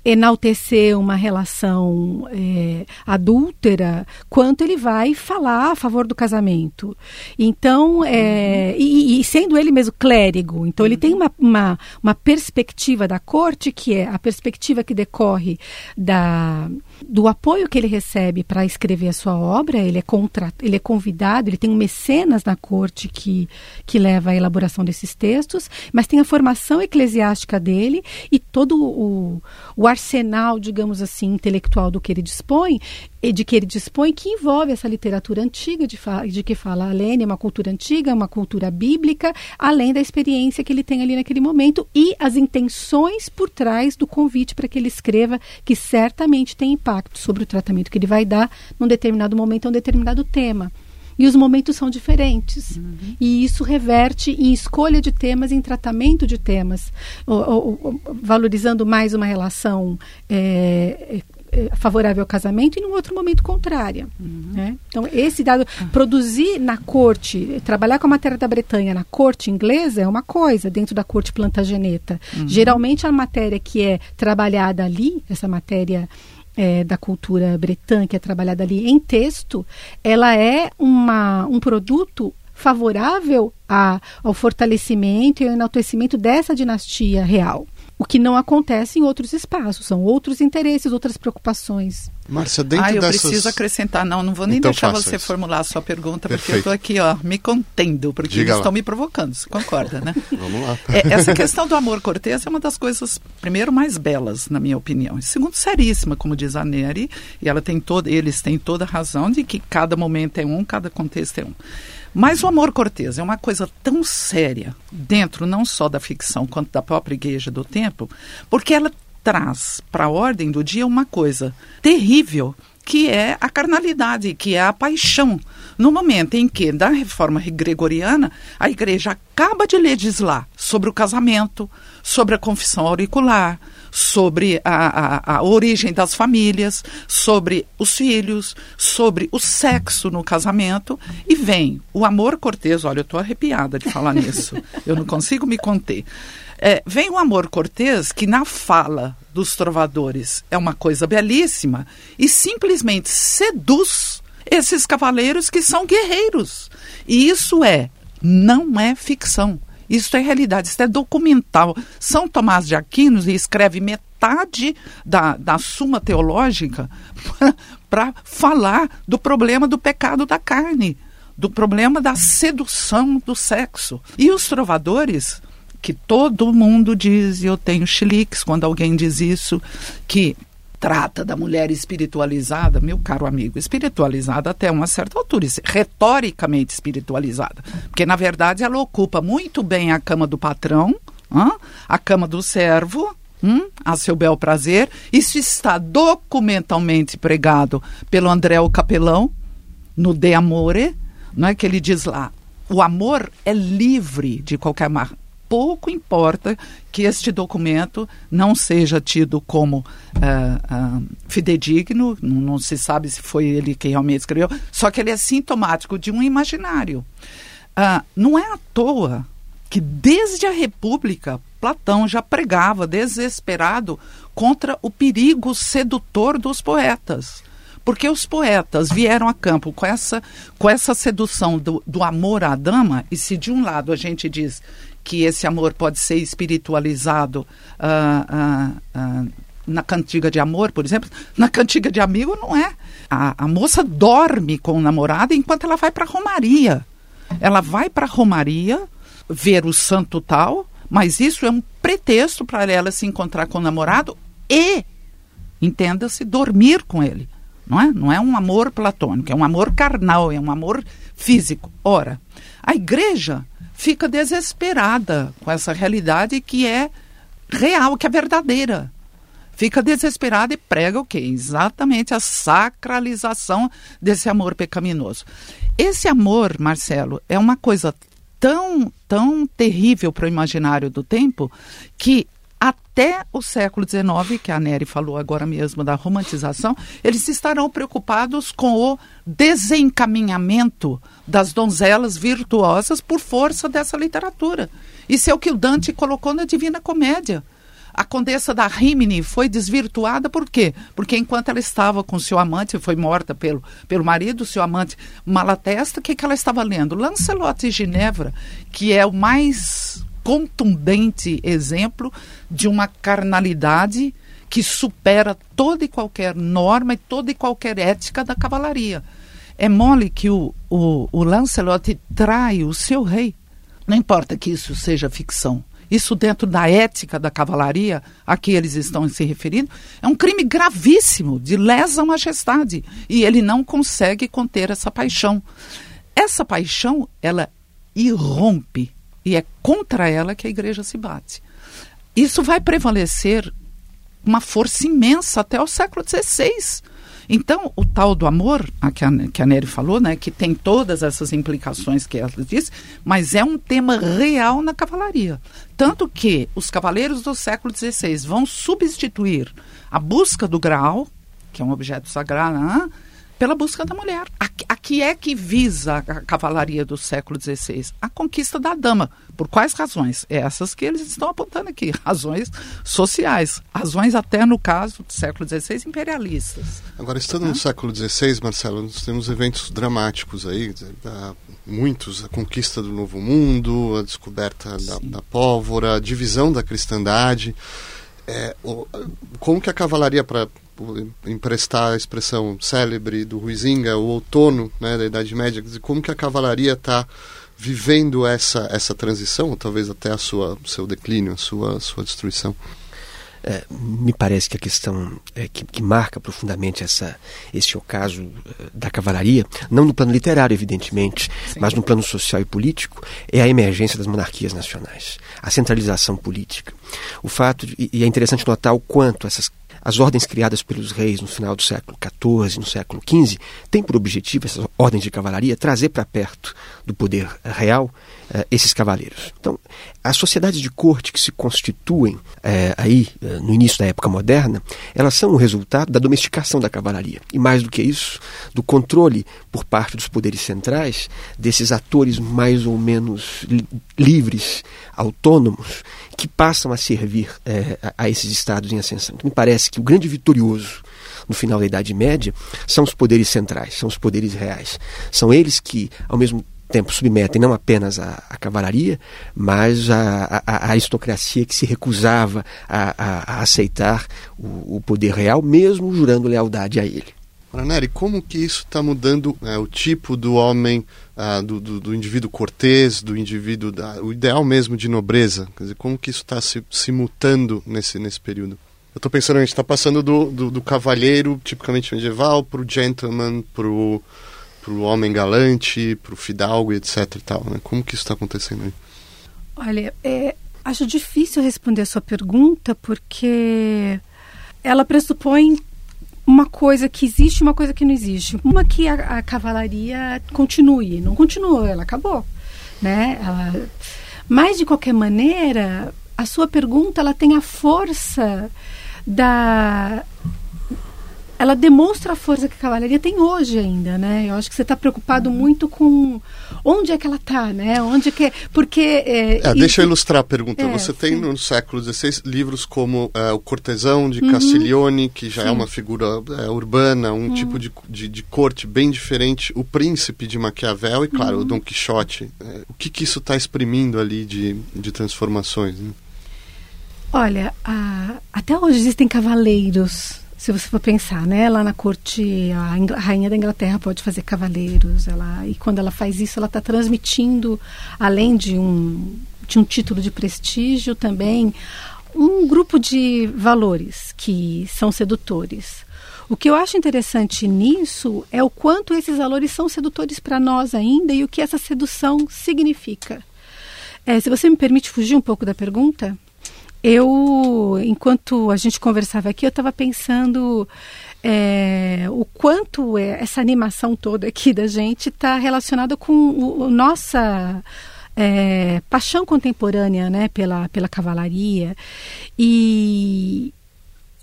Speaker 3: enaltecer uma relação é, adúltera, quanto ele vai falar a favor do casamento. Então, é, uhum. e, e, sendo ele mesmo clérigo, então ele tem uma, uma, uma perspectiva da corte que é a perspectiva que decorre da do apoio que ele recebe para escrever a sua obra, ele é, contra, ele é convidado, ele tem um mecenas na corte que, que leva à elaboração desses textos, mas tem a formação eclesiástica dele e todo o, o arsenal, digamos assim, intelectual do que ele dispõe, de que ele dispõe, que envolve essa literatura antiga de, de que fala a Lênia, uma cultura antiga, uma cultura bíblica, além da experiência que ele tem ali naquele momento e as intenções por trás do convite para que ele escreva, que certamente tem impacto sobre o tratamento que ele vai dar num determinado momento a um determinado tema. E os momentos são diferentes. Uhum. E isso reverte em escolha de temas, em tratamento de temas, ou, ou, ou, valorizando mais uma relação é, é, favorável ao casamento e num outro momento contrária. Uhum. Né? Então, esse dado, ah. produzir na corte, trabalhar com a matéria da Bretanha na corte inglesa é uma coisa, dentro da corte plantageneta. Uhum. Geralmente, a matéria que é trabalhada ali, essa matéria é, da cultura bretã, que é trabalhada ali em texto, ela é uma, um produto favorável a, ao fortalecimento e ao enaltecimento dessa dinastia real. O que não acontece em outros espaços, são outros interesses, outras preocupações.
Speaker 4: Márcia, dentro ah, eu dessas... preciso acrescentar, não, não vou nem então deixar você isso. formular a sua pergunta, Perfeito. porque eu estou aqui, ó, me contendo, porque Diga eles estão me provocando, você concorda, né?
Speaker 1: Vamos lá.
Speaker 4: É, essa questão do amor cortês é uma das coisas, primeiro, mais belas, na minha opinião, e segundo, seríssima, como diz a Nery, e ela tem todo, eles têm toda a razão de que cada momento é um, cada contexto é um. Mas o amor cortês é uma coisa tão séria, dentro não só da ficção quanto da própria igreja do tempo, porque ela traz para a ordem do dia uma coisa terrível, que é a carnalidade, que é a paixão. No momento em que, da reforma gregoriana, a igreja acaba de legislar sobre o casamento, sobre a confissão auricular, sobre a, a, a, origem das famílias, sobre os filhos, sobre o sexo no casamento, e vem o amor cortês. Olha, eu estou arrepiada de falar nisso, eu não consigo me conter. É, vem o amor cortês, que na fala dos trovadores é uma coisa belíssima, e simplesmente seduz esses cavaleiros que são guerreiros. E isso é, não é ficção. Isso é realidade, isso é documental. São Tomás de Aquino escreve metade da, da Suma Teológica para falar do problema do pecado da carne, do problema da sedução do sexo. E os trovadores, que todo mundo diz, e eu tenho chiliques quando alguém diz isso, que trata da mulher espiritualizada, meu caro amigo, espiritualizada até uma certa altura, retoricamente espiritualizada. Porque, na verdade, ela ocupa muito bem a cama do patrão, a cama do servo, hum, a seu bel prazer. Isso está documentalmente pregado pelo André o Capelão, no De Amore, não é que ele diz lá, o amor é livre de qualquer pouco importa que este documento não seja tido como uh, uh, fidedigno, não, se sabe se foi ele quem realmente escreveu, só que ele é sintomático de um imaginário. Uh, não é à toa que desde a República Platão já pregava desesperado contra o perigo sedutor dos poetas. Porque os poetas vieram a campo com essa, com essa sedução do, do amor à dama, e se de um lado a gente diz que esse amor pode ser espiritualizado uh, uh, uh, na cantiga de amor, por exemplo. Na cantiga de amigo não é. A, a moça dorme com o namorado enquanto ela vai para a romaria. Ela vai para a romaria ver o santo tal, mas isso é um pretexto para ela se encontrar com o namorado e, entenda-se, dormir com ele. Não é? não é um amor platônico, é um amor carnal, é um amor físico. Ora, a igreja fica desesperada com essa realidade que é real, que é verdadeira. Fica desesperada e prega o quê? Exatamente a sacralização desse amor pecaminoso. Esse amor, Marcelo, é uma coisa tão, tão terrível para o imaginário do tempo que até o século XIX, que a Nery falou agora mesmo da romantização, eles estarão preocupados com o desencaminhamento das donzelas virtuosas por força dessa literatura. Isso é o que o Dante colocou na Divina Comédia. A condessa da Rimini foi desvirtuada por quê? Porque enquanto ela estava com seu amante, foi morta pelo, pelo marido, seu amante Malatesta, o que, que ela estava lendo? Lancelot e Ginevra, que é o mais contundente exemplo de uma carnalidade que supera toda e qualquer norma e toda e qualquer ética da cavalaria. É mole que o, o, o Lancelot trai o seu rei. Não importa que isso seja ficção. Isso dentro da ética da cavalaria a que eles estão se referindo, é um crime gravíssimo de lesa majestade. E ele não consegue conter essa paixão. Essa paixão, ela irrompe e é contra ela que a igreja se bate. Isso vai prevalecer uma força imensa até o século XVI. Então, o tal do amor, a que, a, que a Nery falou, né, que tem todas essas implicações que ela disse, mas é um tema real na cavalaria. Tanto que os cavaleiros do século XVI vão substituir a busca do graal, que é um objeto sagrado, né, pela busca da mulher. A, a que é que visa a cavalaria do século XVI? A conquista da dama. Por quais razões? É essas que eles estão apontando aqui. Razões sociais. Razões até, no caso do século XVI, imperialistas.
Speaker 1: Agora, estando no século XVI, Marcelo, nós temos eventos dramáticos aí, muitos, a conquista do Novo Mundo, a descoberta da, da pólvora, a divisão da cristandade. É, o, como que a cavalaria, para emprestar a expressão célebre do Ruizinga, o outono né, da Idade Média, como que a cavalaria está vivendo essa, essa transição, ou talvez até a sua seu declínio, a sua, sua destruição?
Speaker 2: É, me parece que a questão é, que, que, marca profundamente essa, esse ocaso é, da cavalaria, não no plano literário, evidentemente, Sim. mas no plano social e político, é a emergência das monarquias nacionais, a centralização política. O fato, de, e é interessante notar o quanto essas as ordens criadas pelos reis no final do século XIV, no século XV, têm por objetivo, essas ordens de cavalaria, trazer para perto do poder real uh, esses cavaleiros. Então, as sociedades de corte que se constituem uh, aí uh, no início da época moderna, elas são o resultado da domesticação da cavalaria. E mais do que isso, do controle por parte dos poderes centrais desses atores mais ou menos li livres, autônomos, que passam a servir a, a esses estados em ascensão. Então, me parece que o grande vitorioso no final da Idade Média são os poderes centrais, são os poderes reais. São eles que, ao mesmo tempo submetem não apenas a, a cavalaria, mas a, a, a, aristocracia que se recusava a, aceitar o, o, poder real, mesmo jurando lealdade a ele.
Speaker 1: Maraneri, como que isso está mudando é, o tipo do homem, uh, do, do, do, indivíduo cortês, do indivíduo, da, o ideal mesmo de nobreza? Quer dizer, como que isso está se, se mutando nesse, nesse período? Eu estou pensando, a gente está passando do, do, do cavalheiro tipicamente medieval para o gentleman, para o para o homem galante, para o fidalgo, etc. E tal, né? Como que isso está acontecendo aí?
Speaker 3: Olha, é, acho difícil responder a sua pergunta porque ela pressupõe uma coisa que existe e uma coisa que não existe. Uma que a, a cavalaria continue, não continuou, ela acabou, né? Ela, mas de qualquer maneira, a sua pergunta ela tem a força da ela demonstra a força que a cavalaria tem hoje ainda, né? Eu acho que você está preocupado muito com onde é que ela está, né? Onde é que porque
Speaker 1: é, é, deixa eu ilustrar a pergunta. É, você tem no século XVI livros como é, o Cortesão de uhum. Castiglione, que já é sim. é uma figura urbana, um uhum. tipo de, de, de, corte bem diferente, o Príncipe de Maquiavel e claro uhum. o Dom Quixote. O que que isso está exprimindo ali de, de transformações? Né?
Speaker 3: Olha, a, até hoje existem cavaleiros se você for pensar, né? Lá na corte, a, rainha da Inglaterra pode fazer cavaleiros, ela e quando ela faz isso, ela está transmitindo, além de um de um título de prestígio, também um grupo de valores que são sedutores. O que eu acho interessante nisso é o quanto esses valores são sedutores para nós ainda e o que essa sedução significa. É, se você me permite fugir um pouco da pergunta. Eu, enquanto a gente conversava aqui, eu estava pensando é, o quanto é, essa animação toda aqui da gente está relacionada com o, o nossa é, paixão contemporânea, né, pela, pela cavalaria. E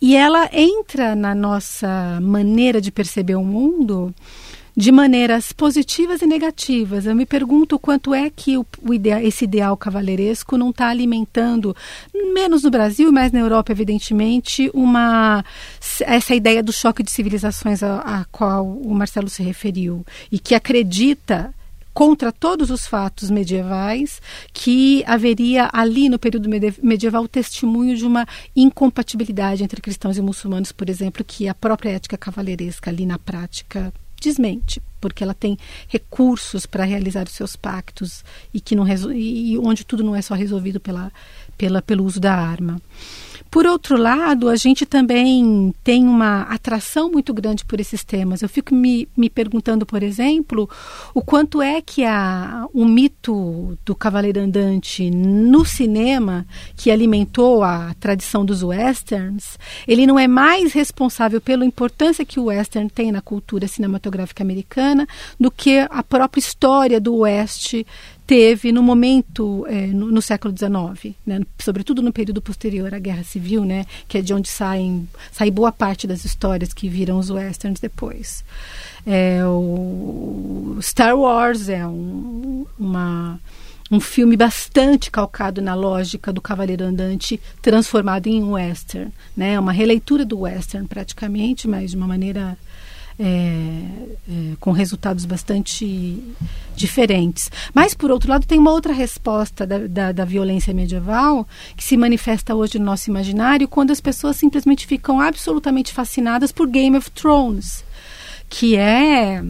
Speaker 3: e ela entra na nossa maneira de perceber o mundo de maneiras positivas e negativas. Eu me pergunto quanto é que o, o ideal, esse ideal cavaleiresco não está alimentando, menos no Brasil, mas na Europa, evidentemente, uma essa ideia do choque de civilizações a, a qual o Marcelo se referiu e que acredita contra todos os fatos medievais, que haveria ali no período medieval testemunho de uma incompatibilidade entre cristãos e muçulmanos, por exemplo, que a própria ética cavaleiresca ali na prática desmente, porque ela tem recursos para realizar os seus pactos e que não e onde tudo não é só resolvido pela, pela, pelo uso da arma. Por outro lado, a gente também tem uma atração muito grande por esses temas. Eu fico me, me perguntando, por exemplo, o quanto é que a, o mito do cavaleiro andante no cinema, que alimentou a tradição dos westerns, ele não é mais responsável pela importância que o western tem na cultura cinematográfica americana do que a própria história do oeste teve no momento é, no, no, século XIX, né, sobretudo no período posterior à Guerra Civil, né, que é de onde saem sai boa parte das histórias que viram os westerns depois. É, o Star Wars é um, uma um filme bastante calcado na lógica do Cavaleiro Andante transformado em um western, né? Uma releitura do western praticamente, mas de uma maneira é, é, com resultados bastante diferentes. Mas, por outro lado, tem uma outra resposta da, da, da, violência medieval que se manifesta hoje no nosso imaginário quando as pessoas simplesmente ficam absolutamente fascinadas por Game of Thrones, que é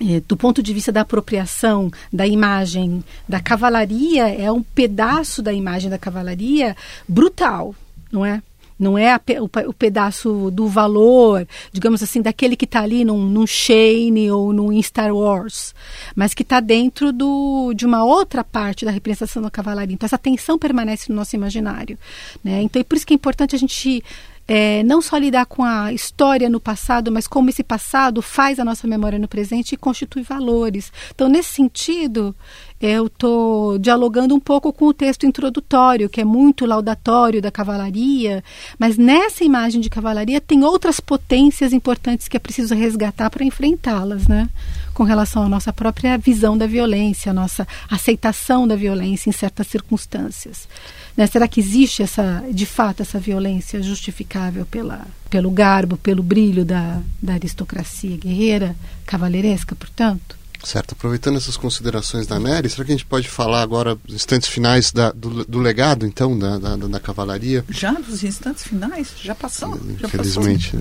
Speaker 3: é, do ponto de vista da apropriação da imagem da cavalaria, é um pedaço da imagem da cavalaria brutal, não é? Não é o, o, pedaço do valor, digamos assim, daquele que está ali num, num Shane ou num Star Wars, mas que está dentro do, de uma outra parte da representação da cavalaria. Então, essa tensão permanece no nosso imaginário. Né? Então, é por isso que é importante a gente é, não só lidar com a história no passado, mas como esse passado faz a nossa memória no presente e constitui valores. Então, nesse sentido, eu estou dialogando um pouco com o texto introdutório, que é muito laudatório da cavalaria, mas nessa imagem de cavalaria tem outras potências importantes que é preciso resgatar para enfrentá-las, né? Com relação à nossa própria visão da violência, a nossa aceitação da violência em certas circunstâncias. Né? Será que existe essa, de fato, essa violência justificável pela, pelo garbo, pelo brilho da, da aristocracia guerreira, cavaleiresca, portanto?
Speaker 1: Certo, aproveitando essas considerações da Nery, será que a gente pode falar agora dos instantes finais da, do, do, legado, então, da, da, da, cavalaria?
Speaker 4: Já nos instantes finais? Já passou?
Speaker 1: Infelizmente.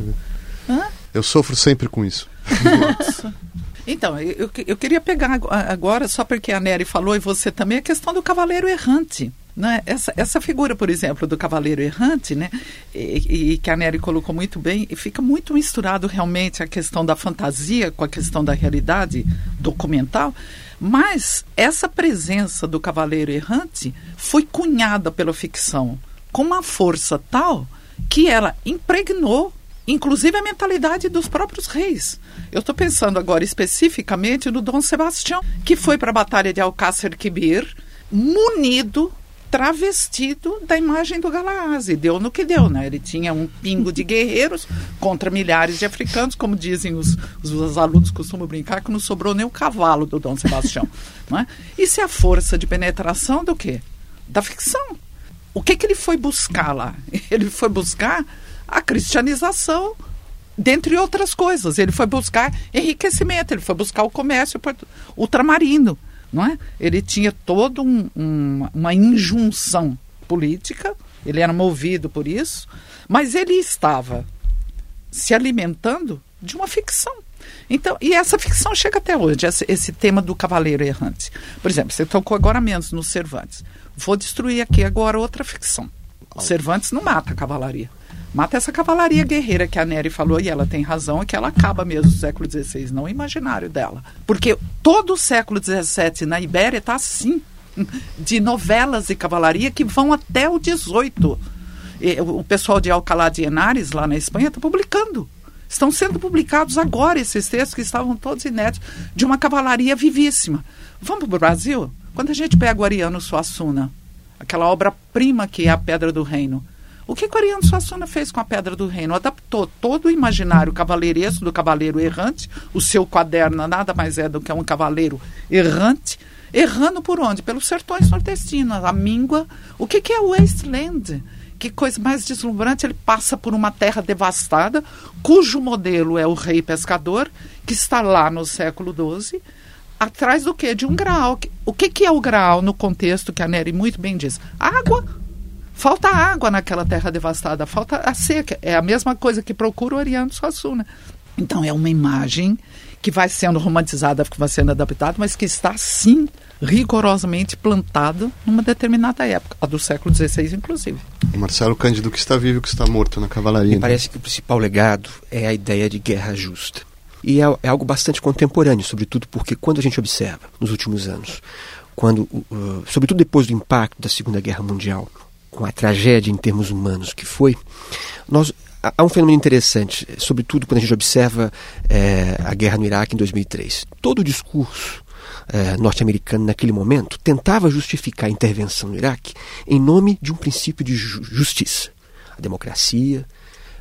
Speaker 1: Já Eu sofro sempre com isso.
Speaker 4: Então, eu, eu queria pegar agora, só porque a Nery falou e você também, a questão do cavaleiro errante. Né? Essa, essa figura, por exemplo, do cavaleiro errante, né? E, e, que a Nery colocou muito bem, fica muito misturado realmente a questão da fantasia com a questão da realidade documental. Mas essa presença do cavaleiro errante foi cunhada pela ficção com uma força tal que ela impregnou inclusive a mentalidade dos próprios reis. Eu estou pensando agora especificamente no Dom Sebastião, que foi para a Batalha de Alcácer Quibir munido travestido da imagem do Galaaz. E deu no que deu, né? Ele tinha um pingo de guerreiros contra milhares de africanos, como dizem os, os, os alunos costumam brincar, que não sobrou nem o cavalo do Dom Sebastião. não é? Isso é a força de penetração do quê? Da ficção. O que, que ele foi buscar lá? Ele foi buscar a cristianização dentre outras coisas. Ele foi buscar enriquecimento, ele foi buscar o comércio ultramarino não é? Ele tinha toda um, um, uma injunção política, ele era movido por isso, mas ele estava se alimentando de uma ficção. Então, e essa ficção chega até hoje, esse, esse tema do cavaleiro errante. Por exemplo, você tocou agora menos no Cervantes. Vou destruir aqui agora outra ficção. Cervantes não mata a cavalaria. Mata essa cavalaria guerreira que a Nery falou, e ela tem razão, é que ela acaba mesmo no século XVI, não o imaginário dela. Porque todo o século XVII na Ibéria está assim, de novelas de cavalaria que vão até o XVIII. O pessoal de Alcalá de Henares, lá na Espanha, está publicando. Estão sendo publicados agora esses textos que estavam todos inéditos, de uma cavalaria vivíssima. Vamos para o Brasil? Quando a gente pega o Ariano Suassuna, aquela obra-prima que é a Pedra do Reino, o que Ariano Suassuna fez com a Pedra do Reino? Adaptou todo o imaginário cavaleiresco do cavaleiro errante, o seu quaderno nada mais é do que um cavaleiro errante, errando por onde? Pelos sertões nordestinos, a míngua. O que, que é o Wasteland? Que coisa mais deslumbrante, ele passa por uma terra devastada, cujo modelo é o rei pescador, que está lá no século XII, atrás do quê? De um grau. O que, que é o grau no contexto que a Nery muito bem diz? Água. Falta água naquela terra devastada, falta a seca. É a mesma coisa que procura o Ariano Suassuna. Então é uma imagem que vai sendo romantizada, que vai sendo adaptada, mas que está sim rigorosamente plantada numa determinada época, a do século XVI, inclusive.
Speaker 1: O Marcelo Cândido que está vivo, que está morto na cavalaria.
Speaker 2: Me né? parece que o principal legado é a ideia de guerra justa. E é, é, algo bastante contemporâneo, sobretudo porque quando a gente observa, nos últimos anos, quando, uh, sobretudo depois do impacto da Segunda Guerra Mundial, com a tragédia em termos humanos que foi, nós há um fenômeno interessante, sobretudo quando a gente observa é, a guerra no Iraque em 2003. Todo o discurso é, norte-americano naquele momento tentava justificar a intervenção no Iraque em nome de um princípio de ju justiça, a democracia,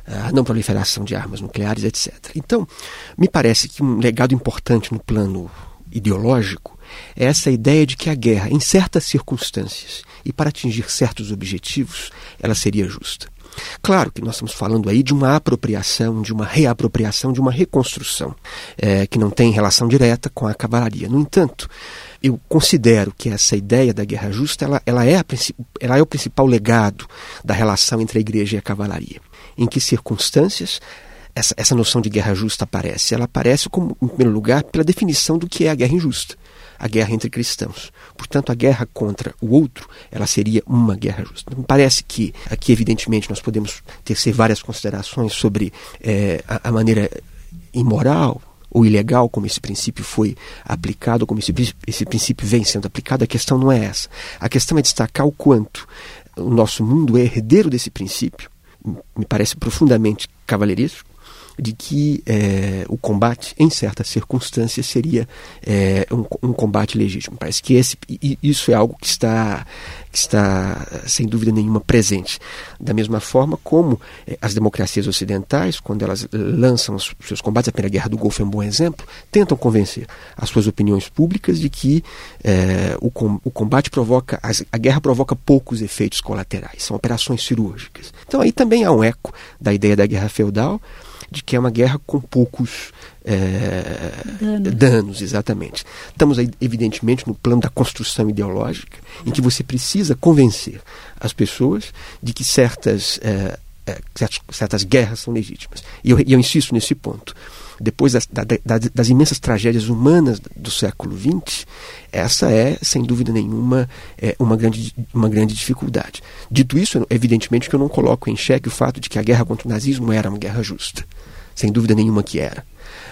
Speaker 2: a não proliferação de armas nucleares, etc. Então, me parece que um legado importante no plano ideológico é essa ideia de que a guerra, em certas circunstâncias e para atingir certos objetivos, ela seria justa. Claro que nós estamos falando aí de uma apropriação, de uma reapropriação, de uma reconstrução, é, que não tem relação direta com a cavalaria. No entanto, eu considero que essa ideia da guerra justa ela, ela, é, a, ela é o principal legado da relação entre a igreja e a cavalaria. Em que circunstâncias essa, essa noção de guerra justa aparece? Ela aparece, como, em primeiro lugar, pela definição do que é a guerra injusta a guerra entre cristãos. Portanto, a guerra contra o outro, ela seria uma guerra justa. Me parece que aqui, evidentemente, nós podemos tecer várias considerações sobre é, a, a maneira imoral ou ilegal como esse princípio foi aplicado, como esse, esse princípio vem sendo aplicado, a questão não é essa. A questão é destacar o quanto o nosso mundo é herdeiro desse princípio, me parece profundamente cavalheiresco, de que é, o combate, em certas circunstâncias, seria é, um, um, combate legítimo. Parece que esse, isso é algo que está, que está, sem dúvida nenhuma, presente. Da mesma forma como é, as democracias ocidentais, quando elas lançam os seus combates, a Primeira Guerra do Golfo é um bom exemplo, tentam convencer as suas opiniões públicas de que o, o combate provoca, a guerra provoca poucos efeitos colaterais, são operações cirúrgicas. Então aí também há um eco da ideia da guerra feudal, de que é uma guerra com poucos é, danos. danos, exatamente. Estamos aí, evidentemente, no plano da construção ideológica, em que você precisa convencer as pessoas de que certas, é, é, certas guerras são legítimas. E eu, eu insisto nesse ponto depois das, da, das, imensas tragédias humanas do século XX, essa é, sem dúvida nenhuma, é uma, grande, uma grande dificuldade. Dito isso, evidentemente que eu não coloco em xeque o fato de que a guerra contra o nazismo era uma guerra justa sem dúvida nenhuma que era.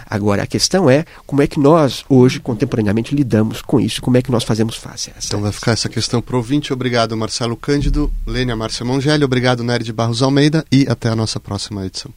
Speaker 2: Agora, a questão é como é que nós, hoje, contemporaneamente, lidamos com isso, como é que nós fazemos face a essa.
Speaker 1: Então vai ficar essa questão para o ouvinte. Obrigado, Marcelo Cândido, Lênia Márcia Mongelli, obrigado, Nery de Barros Almeida, e até a nossa próxima edição.